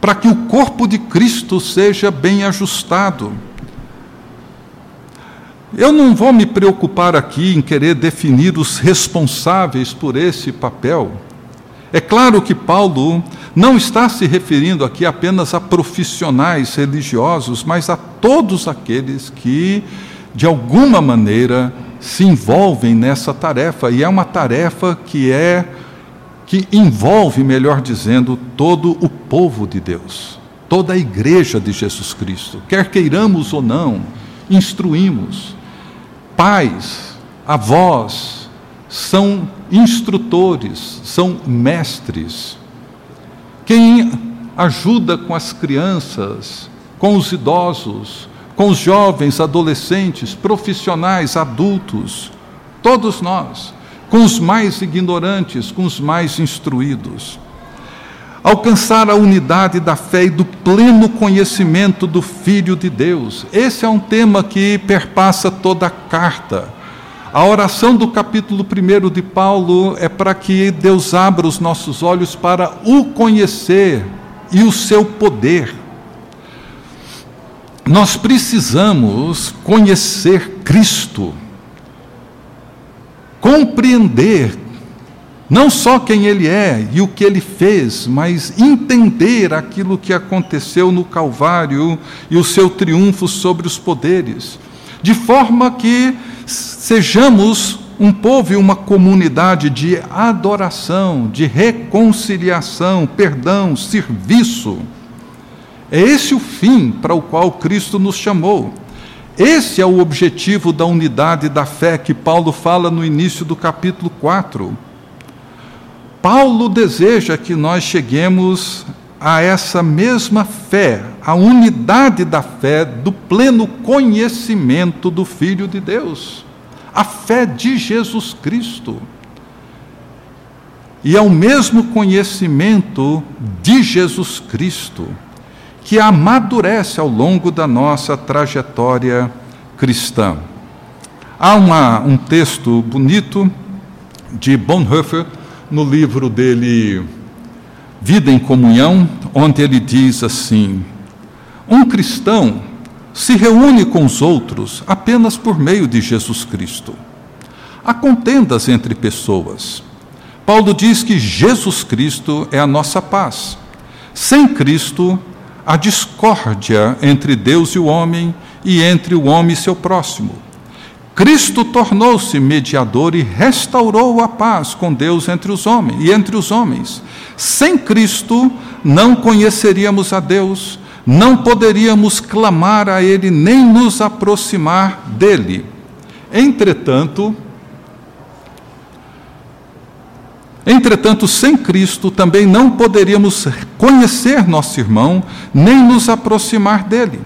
para que o corpo de Cristo seja bem ajustado eu não vou me preocupar aqui em querer definir os responsáveis por esse papel. É claro que Paulo não está se referindo aqui apenas a profissionais religiosos, mas a todos aqueles que, de alguma maneira, se envolvem nessa tarefa. E é uma tarefa que é que envolve, melhor dizendo, todo o povo de Deus, toda a igreja de Jesus Cristo. Quer queiramos ou não, instruímos, pais, avós, são instrutores, são mestres. Quem ajuda com as crianças, com os idosos, com os jovens, adolescentes, profissionais, adultos, todos nós, com os mais ignorantes, com os mais instruídos alcançar a unidade da fé e do pleno conhecimento do Filho de Deus. Esse é um tema que perpassa toda a carta. A oração do capítulo 1 de Paulo é para que Deus abra os nossos olhos para o conhecer e o seu poder. Nós precisamos conhecer Cristo, compreender não só quem ele é e o que ele fez, mas entender aquilo que aconteceu no Calvário e o seu triunfo sobre os poderes, de forma que sejamos um povo e uma comunidade de adoração, de reconciliação, perdão, serviço. É esse o fim para o qual Cristo nos chamou. Esse é o objetivo da unidade da fé que Paulo fala no início do capítulo 4. Paulo deseja que nós cheguemos a essa mesma fé, a unidade da fé, do pleno conhecimento do Filho de Deus, a fé de Jesus Cristo. E ao mesmo conhecimento de Jesus Cristo, que amadurece ao longo da nossa trajetória cristã. Há uma, um texto bonito de Bonhoeffer no livro dele Vida em Comunhão, onde ele diz assim: Um cristão se reúne com os outros apenas por meio de Jesus Cristo. Há contendas entre pessoas. Paulo diz que Jesus Cristo é a nossa paz. Sem Cristo, há discórdia entre Deus e o homem e entre o homem e seu próximo. Cristo tornou-se mediador e restaurou a paz com Deus entre os homens e entre os homens. Sem Cristo não conheceríamos a Deus, não poderíamos clamar a ele nem nos aproximar dele. Entretanto, Entretanto, sem Cristo também não poderíamos conhecer nosso irmão, nem nos aproximar dele.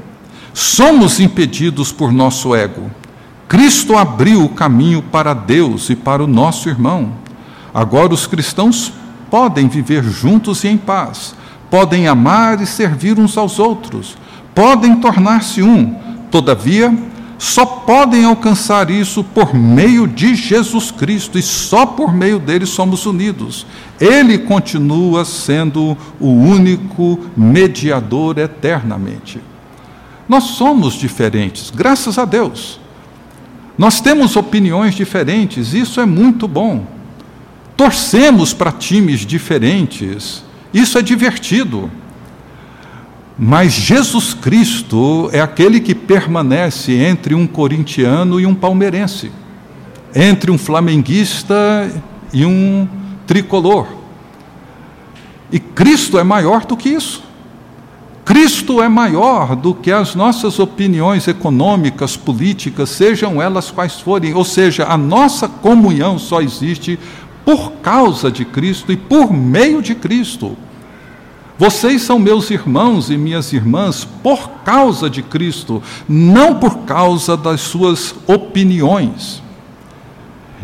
Somos impedidos por nosso ego. Cristo abriu o caminho para Deus e para o nosso irmão. Agora os cristãos podem viver juntos e em paz, podem amar e servir uns aos outros, podem tornar-se um. Todavia, só podem alcançar isso por meio de Jesus Cristo e só por meio dele somos unidos. Ele continua sendo o único mediador eternamente. Nós somos diferentes, graças a Deus. Nós temos opiniões diferentes, isso é muito bom. Torcemos para times diferentes, isso é divertido. Mas Jesus Cristo é aquele que permanece entre um corintiano e um palmeirense, entre um flamenguista e um tricolor. E Cristo é maior do que isso. Cristo é maior do que as nossas opiniões econômicas, políticas, sejam elas quais forem. Ou seja, a nossa comunhão só existe por causa de Cristo e por meio de Cristo. Vocês são meus irmãos e minhas irmãs por causa de Cristo, não por causa das suas opiniões.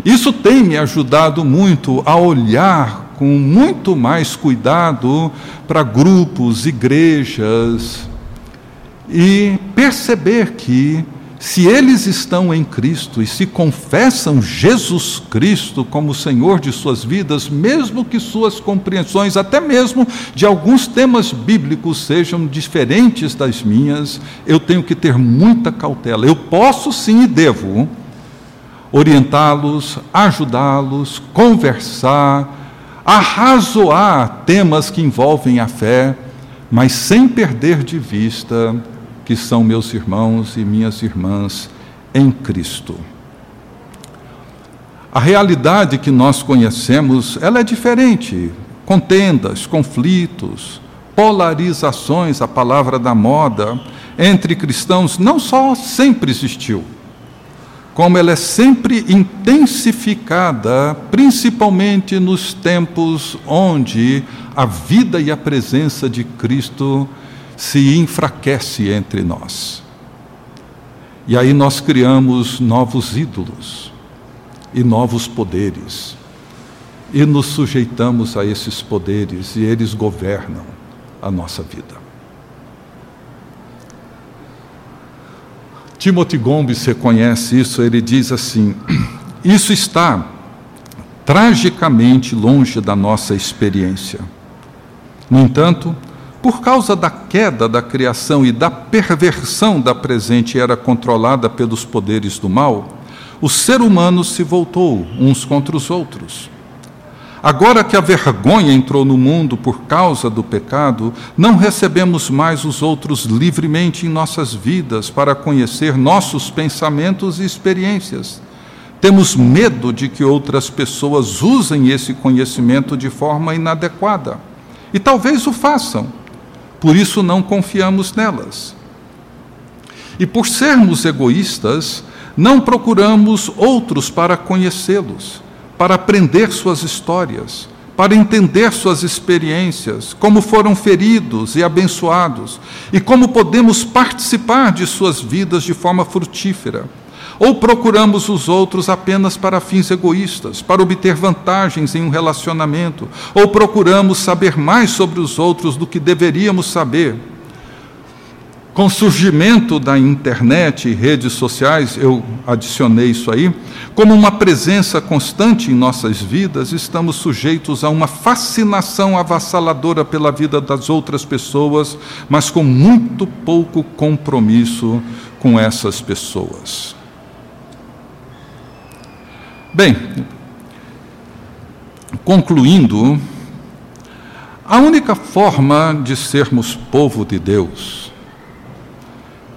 Isso tem me ajudado muito a olhar com muito mais cuidado para grupos, igrejas e perceber que se eles estão em Cristo e se confessam Jesus Cristo como Senhor de suas vidas, mesmo que suas compreensões, até mesmo de alguns temas bíblicos, sejam diferentes das minhas, eu tenho que ter muita cautela. Eu posso sim e devo orientá-los, ajudá-los, conversar, arrazoar temas que envolvem a fé, mas sem perder de vista que são meus irmãos e minhas irmãs em Cristo. A realidade que nós conhecemos, ela é diferente. Contendas, conflitos, polarizações, a palavra da moda, entre cristãos não só sempre existiu, como ela é sempre intensificada, principalmente nos tempos onde a vida e a presença de Cristo se enfraquece entre nós. E aí nós criamos novos ídolos e novos poderes. E nos sujeitamos a esses poderes e eles governam a nossa vida. Timothy Gomes reconhece isso, ele diz assim: Isso está tragicamente longe da nossa experiência. No entanto, por causa da queda da criação e da perversão da presente era controlada pelos poderes do mal, o ser humano se voltou uns contra os outros. Agora que a vergonha entrou no mundo por causa do pecado, não recebemos mais os outros livremente em nossas vidas para conhecer nossos pensamentos e experiências. Temos medo de que outras pessoas usem esse conhecimento de forma inadequada. E talvez o façam por isso não confiamos nelas. E por sermos egoístas, não procuramos outros para conhecê-los, para aprender suas histórias, para entender suas experiências, como foram feridos e abençoados, e como podemos participar de suas vidas de forma frutífera. Ou procuramos os outros apenas para fins egoístas, para obter vantagens em um relacionamento, ou procuramos saber mais sobre os outros do que deveríamos saber. Com o surgimento da internet e redes sociais, eu adicionei isso aí, como uma presença constante em nossas vidas, estamos sujeitos a uma fascinação avassaladora pela vida das outras pessoas, mas com muito pouco compromisso com essas pessoas. Bem, concluindo, a única forma de sermos povo de Deus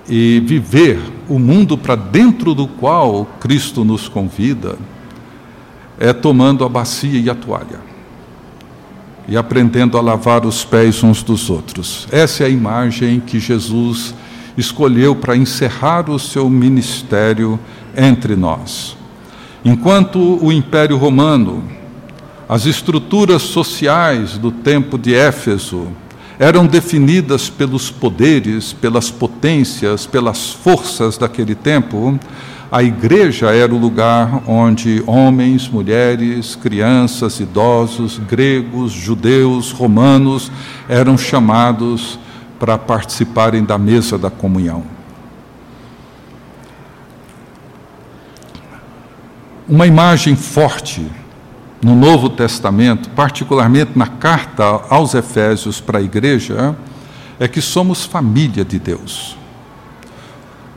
e viver o mundo para dentro do qual Cristo nos convida é tomando a bacia e a toalha e aprendendo a lavar os pés uns dos outros. Essa é a imagem que Jesus escolheu para encerrar o seu ministério entre nós. Enquanto o Império Romano, as estruturas sociais do tempo de Éfeso eram definidas pelos poderes, pelas potências, pelas forças daquele tempo, a igreja era o lugar onde homens, mulheres, crianças, idosos, gregos, judeus, romanos eram chamados para participarem da mesa da comunhão. Uma imagem forte no Novo Testamento, particularmente na carta aos Efésios para a igreja, é que somos família de Deus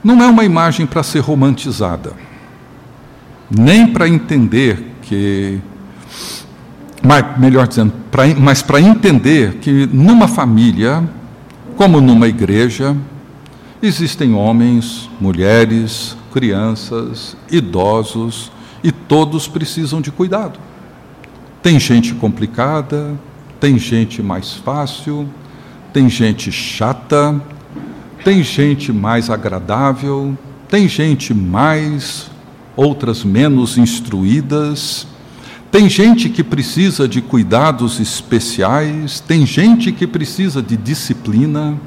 não é uma imagem para ser romantizada, nem para entender que. Mas, melhor dizendo, pra, mas para entender que numa família, como numa igreja, existem homens, mulheres, crianças, idosos, e todos precisam de cuidado. Tem gente complicada, tem gente mais fácil, tem gente chata, tem gente mais agradável, tem gente mais, outras menos instruídas, tem gente que precisa de cuidados especiais, tem gente que precisa de disciplina,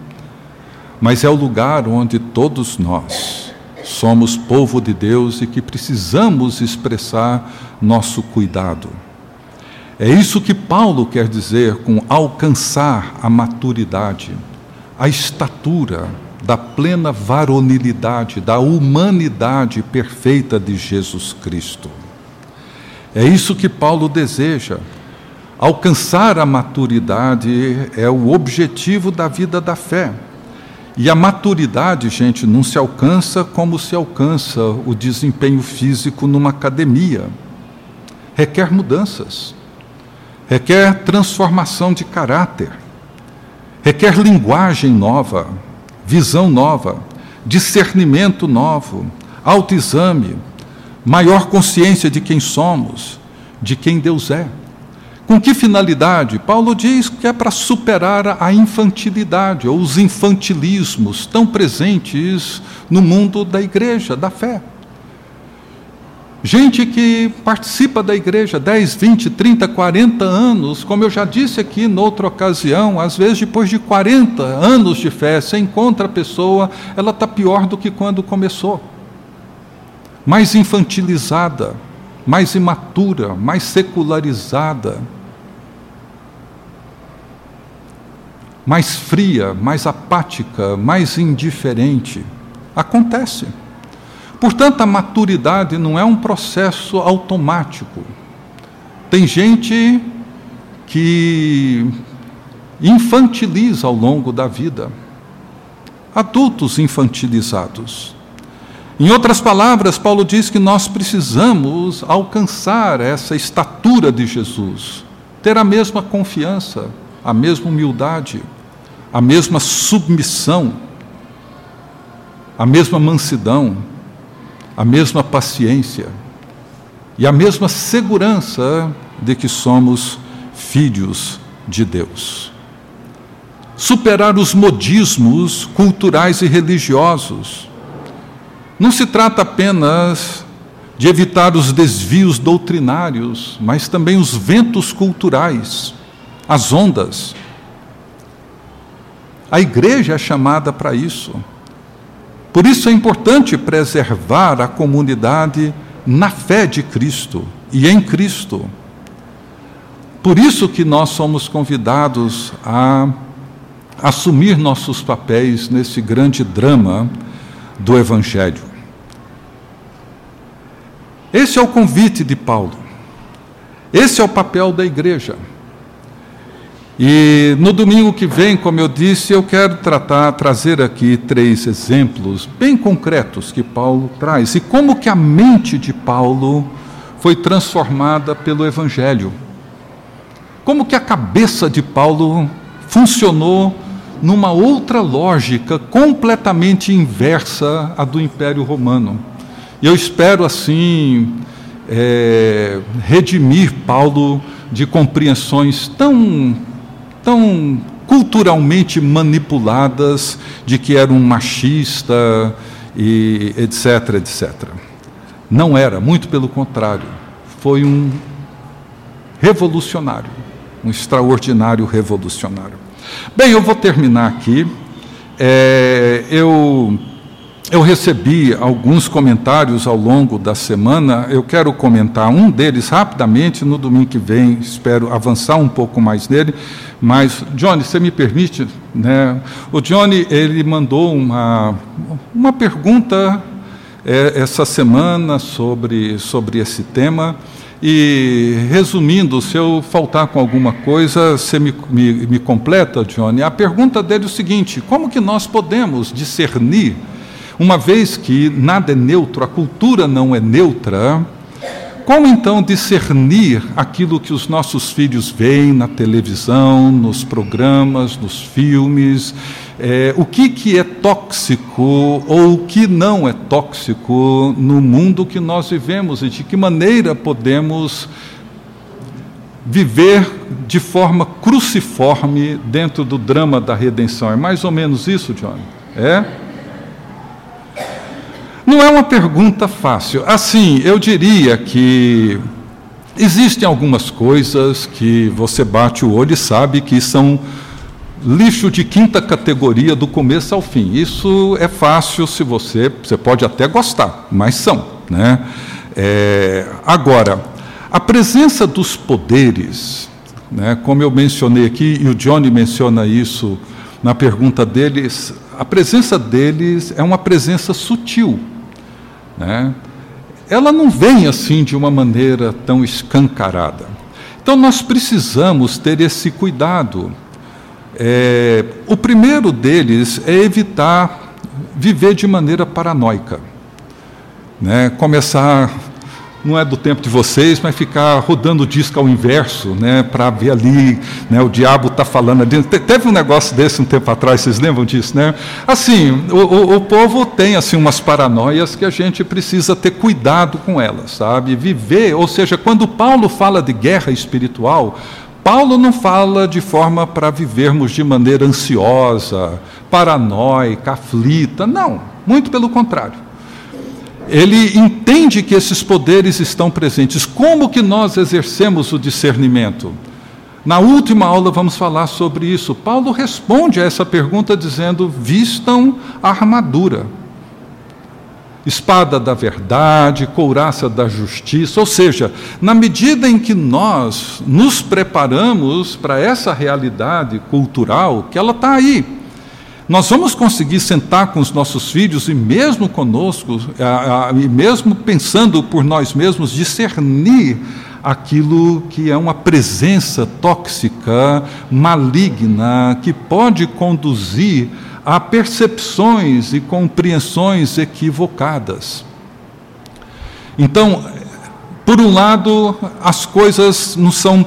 mas é o lugar onde todos nós somos povo de Deus e que precisamos expressar nosso cuidado. É isso que Paulo quer dizer com alcançar a maturidade, a estatura, da plena varonilidade, da humanidade perfeita de Jesus Cristo. É isso que Paulo deseja. Alcançar a maturidade é o objetivo da vida da fé. E a maturidade, gente, não se alcança como se alcança o desempenho físico numa academia. Requer mudanças, requer transformação de caráter, requer linguagem nova, visão nova, discernimento novo, autoexame, maior consciência de quem somos, de quem Deus é. Com que finalidade? Paulo diz que é para superar a infantilidade ou os infantilismos tão presentes no mundo da igreja, da fé. Gente que participa da igreja 10, 20, 30, 40 anos, como eu já disse aqui noutra ocasião, às vezes depois de 40 anos de fé, você encontra a pessoa, ela está pior do que quando começou. Mais infantilizada, mais imatura, mais secularizada, mais fria, mais apática, mais indiferente. Acontece. Portanto, a maturidade não é um processo automático. Tem gente que infantiliza ao longo da vida. Adultos infantilizados. Em outras palavras, Paulo diz que nós precisamos alcançar essa estatura de Jesus, ter a mesma confiança, a mesma humildade, a mesma submissão, a mesma mansidão, a mesma paciência e a mesma segurança de que somos filhos de Deus. Superar os modismos culturais e religiosos. Não se trata apenas de evitar os desvios doutrinários, mas também os ventos culturais, as ondas. A igreja é chamada para isso. Por isso é importante preservar a comunidade na fé de Cristo e em Cristo. Por isso que nós somos convidados a assumir nossos papéis nesse grande drama do Evangelho. Esse é o convite de Paulo. Esse é o papel da igreja. E no domingo que vem, como eu disse, eu quero tratar, trazer aqui três exemplos bem concretos que Paulo traz e como que a mente de Paulo foi transformada pelo evangelho. Como que a cabeça de Paulo funcionou numa outra lógica completamente inversa à do Império Romano. E eu espero, assim, é, redimir Paulo de compreensões tão, tão culturalmente manipuladas de que era um machista e etc, etc. Não era, muito pelo contrário. Foi um revolucionário, um extraordinário revolucionário. Bem, eu vou terminar aqui. É, eu, eu recebi alguns comentários ao longo da semana. Eu quero comentar um deles rapidamente. No domingo que vem, espero avançar um pouco mais nele. Mas, Johnny, você me permite? Né? O Johnny ele mandou uma, uma pergunta é, essa semana sobre, sobre esse tema. E, resumindo, se eu faltar com alguma coisa, você me, me, me completa, Johnny. A pergunta dele é o seguinte: como que nós podemos discernir, uma vez que nada é neutro, a cultura não é neutra, como então discernir aquilo que os nossos filhos veem na televisão, nos programas, nos filmes? É, o que, que é tóxico ou o que não é tóxico no mundo que nós vivemos e de que maneira podemos viver de forma cruciforme dentro do drama da redenção? É mais ou menos isso, John? É? Não é uma pergunta fácil. Assim, eu diria que existem algumas coisas que você bate o olho e sabe que são lixo de quinta categoria do começo ao fim. Isso é fácil se você, você pode até gostar, mas são, né? É, agora, a presença dos poderes, né, como eu mencionei aqui, e o Johnny menciona isso na pergunta deles, a presença deles é uma presença sutil né? ela não vem assim de uma maneira tão escancarada. Então nós precisamos ter esse cuidado. É, o primeiro deles é evitar viver de maneira paranoica, né? começar não é do tempo de vocês, mas ficar rodando o disco ao inverso, né, para ver ali, né, o diabo está falando ali. Teve um negócio desse um tempo atrás, vocês lembram disso, né? Assim, o, o, o, povo tem assim umas paranoias que a gente precisa ter cuidado com elas, sabe? Viver, ou seja, quando Paulo fala de guerra espiritual, Paulo não fala de forma para vivermos de maneira ansiosa, paranoica, aflita, não, muito pelo contrário ele entende que esses poderes estão presentes. Como que nós exercemos o discernimento? Na última aula vamos falar sobre isso. Paulo responde a essa pergunta dizendo: vistam a armadura, espada da verdade, couraça da justiça. Ou seja, na medida em que nós nos preparamos para essa realidade cultural, que ela está aí, nós vamos conseguir sentar com os nossos filhos e mesmo conosco, e mesmo pensando por nós mesmos, discernir aquilo que é uma presença tóxica, maligna, que pode conduzir a percepções e compreensões equivocadas. Então, por um lado, as coisas não são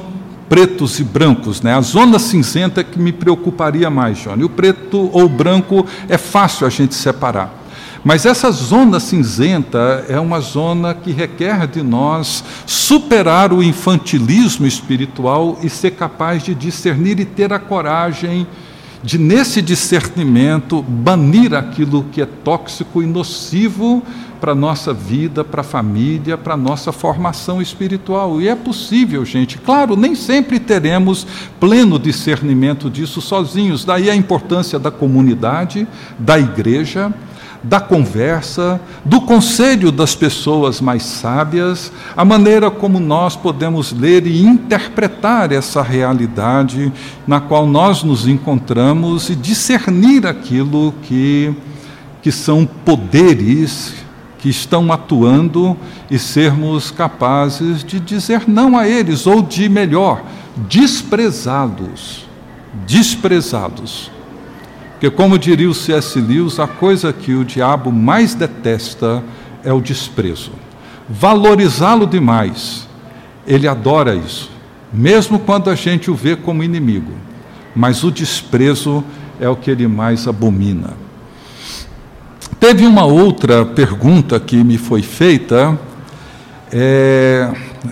pretos e brancos, né? A zona cinzenta é que me preocuparia mais, Johnny. O preto ou o branco é fácil a gente separar. Mas essa zona cinzenta é uma zona que requer de nós superar o infantilismo espiritual e ser capaz de discernir e ter a coragem de, nesse discernimento, banir aquilo que é tóxico e nocivo para a nossa vida, para a família, para a nossa formação espiritual. E é possível, gente. Claro, nem sempre teremos pleno discernimento disso sozinhos. Daí a importância da comunidade, da igreja, da conversa, do conselho das pessoas mais sábias, a maneira como nós podemos ler e interpretar essa realidade na qual nós nos encontramos e discernir aquilo que, que são poderes que estão atuando e sermos capazes de dizer não a eles, ou de melhor, desprezá-los. Desprezá-los. Porque, como diria o C.S. Lewis, a coisa que o diabo mais detesta é o desprezo. Valorizá-lo demais, ele adora isso, mesmo quando a gente o vê como inimigo. Mas o desprezo é o que ele mais abomina. Teve uma outra pergunta que me foi feita. É,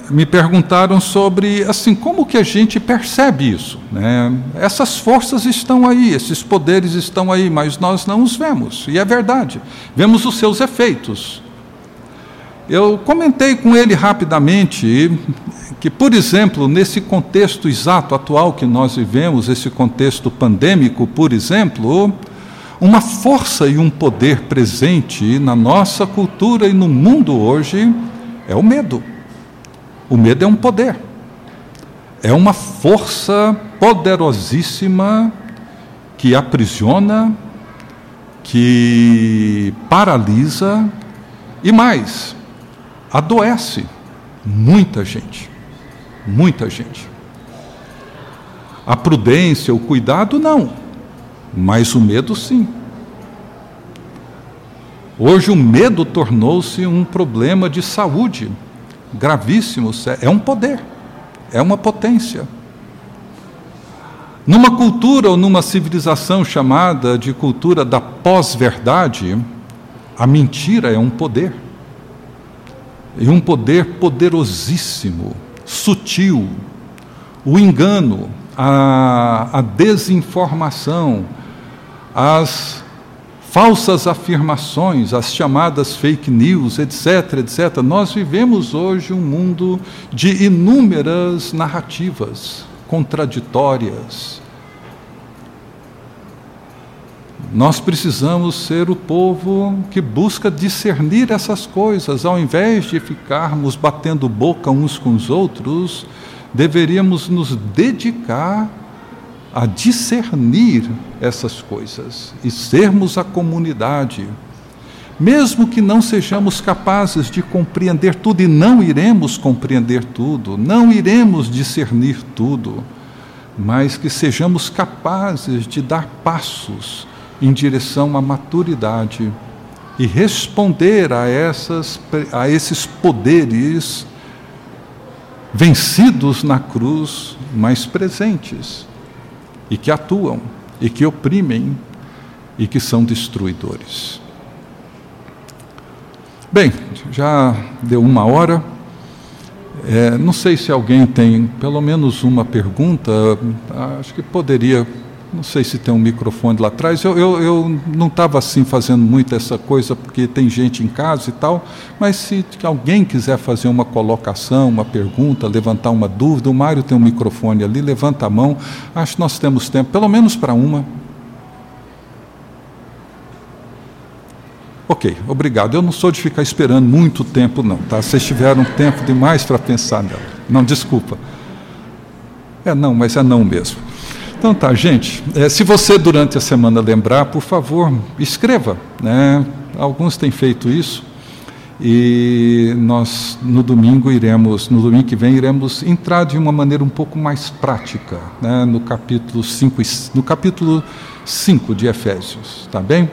me perguntaram sobre assim como que a gente percebe isso. Né? Essas forças estão aí, esses poderes estão aí, mas nós não os vemos. E é verdade. Vemos os seus efeitos. Eu comentei com ele rapidamente que, por exemplo, nesse contexto exato atual que nós vivemos, esse contexto pandêmico, por exemplo, uma força e um poder presente na nossa cultura e no mundo hoje é o medo. O medo é um poder, é uma força poderosíssima que aprisiona, que paralisa e mais, adoece muita gente. Muita gente. A prudência, o cuidado, não. Mas o medo, sim. Hoje o medo tornou-se um problema de saúde gravíssimo. É um poder, é uma potência. Numa cultura ou numa civilização chamada de cultura da pós-verdade, a mentira é um poder e um poder poderosíssimo, sutil. O engano, a, a desinformação, as falsas afirmações, as chamadas fake news, etc, etc. Nós vivemos hoje um mundo de inúmeras narrativas contraditórias, Nós precisamos ser o povo que busca discernir essas coisas, ao invés de ficarmos batendo boca uns com os outros, deveríamos nos dedicar a discernir essas coisas e sermos a comunidade. Mesmo que não sejamos capazes de compreender tudo, e não iremos compreender tudo, não iremos discernir tudo, mas que sejamos capazes de dar passos em direção à maturidade e responder a, essas, a esses poderes vencidos na cruz, mas presentes, e que atuam, e que oprimem, e que são destruidores. Bem, já deu uma hora. É, não sei se alguém tem pelo menos uma pergunta, acho que poderia não sei se tem um microfone lá atrás. Eu, eu, eu não estava assim fazendo muito essa coisa, porque tem gente em casa e tal, mas se alguém quiser fazer uma colocação, uma pergunta, levantar uma dúvida, o Mário tem um microfone ali, levanta a mão. Acho que nós temos tempo, pelo menos para uma. Ok, obrigado. Eu não sou de ficar esperando muito tempo, não, tá? Vocês tiveram tempo demais para pensar nela. Não, desculpa. É não, mas é não mesmo. Então tá, gente. É, se você durante a semana lembrar, por favor, escreva. Né? Alguns têm feito isso. E nós no domingo iremos, no domingo que vem, iremos entrar de uma maneira um pouco mais prática, né? no capítulo 5, no capítulo 5 de Efésios, tá bem?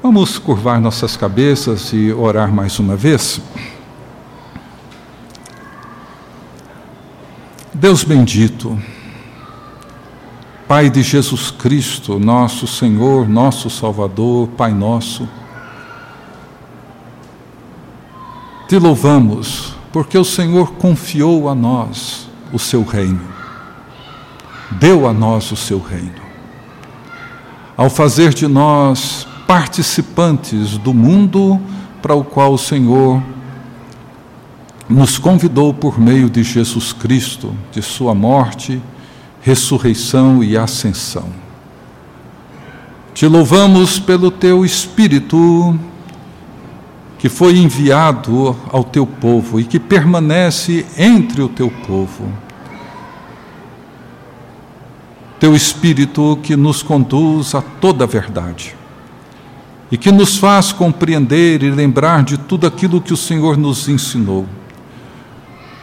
Vamos curvar nossas cabeças e orar mais uma vez. Deus bendito, Pai de Jesus Cristo, nosso Senhor, nosso Salvador, Pai nosso, te louvamos porque o Senhor confiou a nós o seu reino, deu a nós o seu reino. Ao fazer de nós participantes do mundo para o qual o Senhor nos convidou por meio de Jesus Cristo, de Sua morte ressurreição e ascensão. Te louvamos pelo teu Espírito que foi enviado ao teu povo e que permanece entre o teu povo. Teu Espírito que nos conduz a toda a verdade e que nos faz compreender e lembrar de tudo aquilo que o Senhor nos ensinou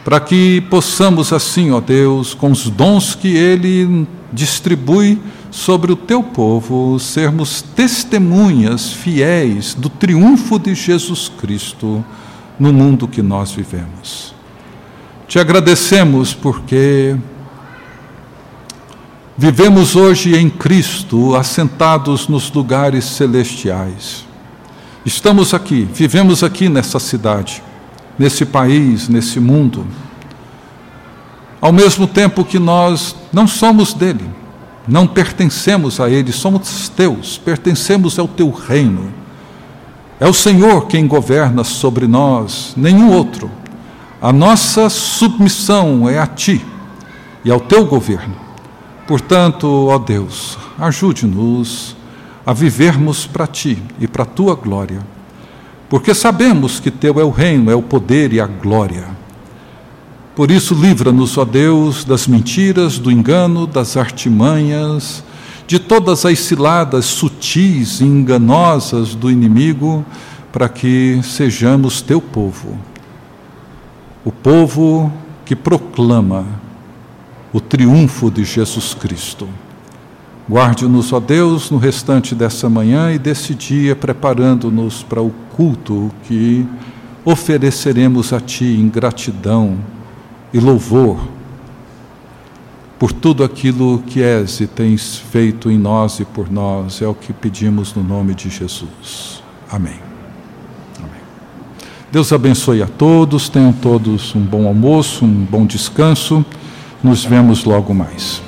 para que possamos assim, ó Deus, com os dons que Ele distribui sobre o teu povo, sermos testemunhas fiéis do triunfo de Jesus Cristo no mundo que nós vivemos. Te agradecemos porque Vivemos hoje em Cristo, assentados nos lugares celestiais. Estamos aqui, vivemos aqui nessa cidade, nesse país, nesse mundo. Ao mesmo tempo que nós não somos dele, não pertencemos a ele, somos teus, pertencemos ao teu reino. É o Senhor quem governa sobre nós, nenhum outro. A nossa submissão é a ti e ao teu governo. Portanto, ó Deus, ajude-nos a vivermos para ti e para a tua glória, porque sabemos que teu é o reino, é o poder e a glória. Por isso, livra-nos, ó Deus, das mentiras, do engano, das artimanhas, de todas as ciladas sutis e enganosas do inimigo, para que sejamos teu povo, o povo que proclama o triunfo de Jesus Cristo. Guarde-nos, ó Deus, no restante dessa manhã e desse dia, preparando-nos para o culto que ofereceremos a Ti em gratidão e louvor por tudo aquilo que és e tens feito em nós e por nós. É o que pedimos no nome de Jesus. Amém. Amém. Deus abençoe a todos, tenham todos um bom almoço, um bom descanso. Nos vemos logo mais.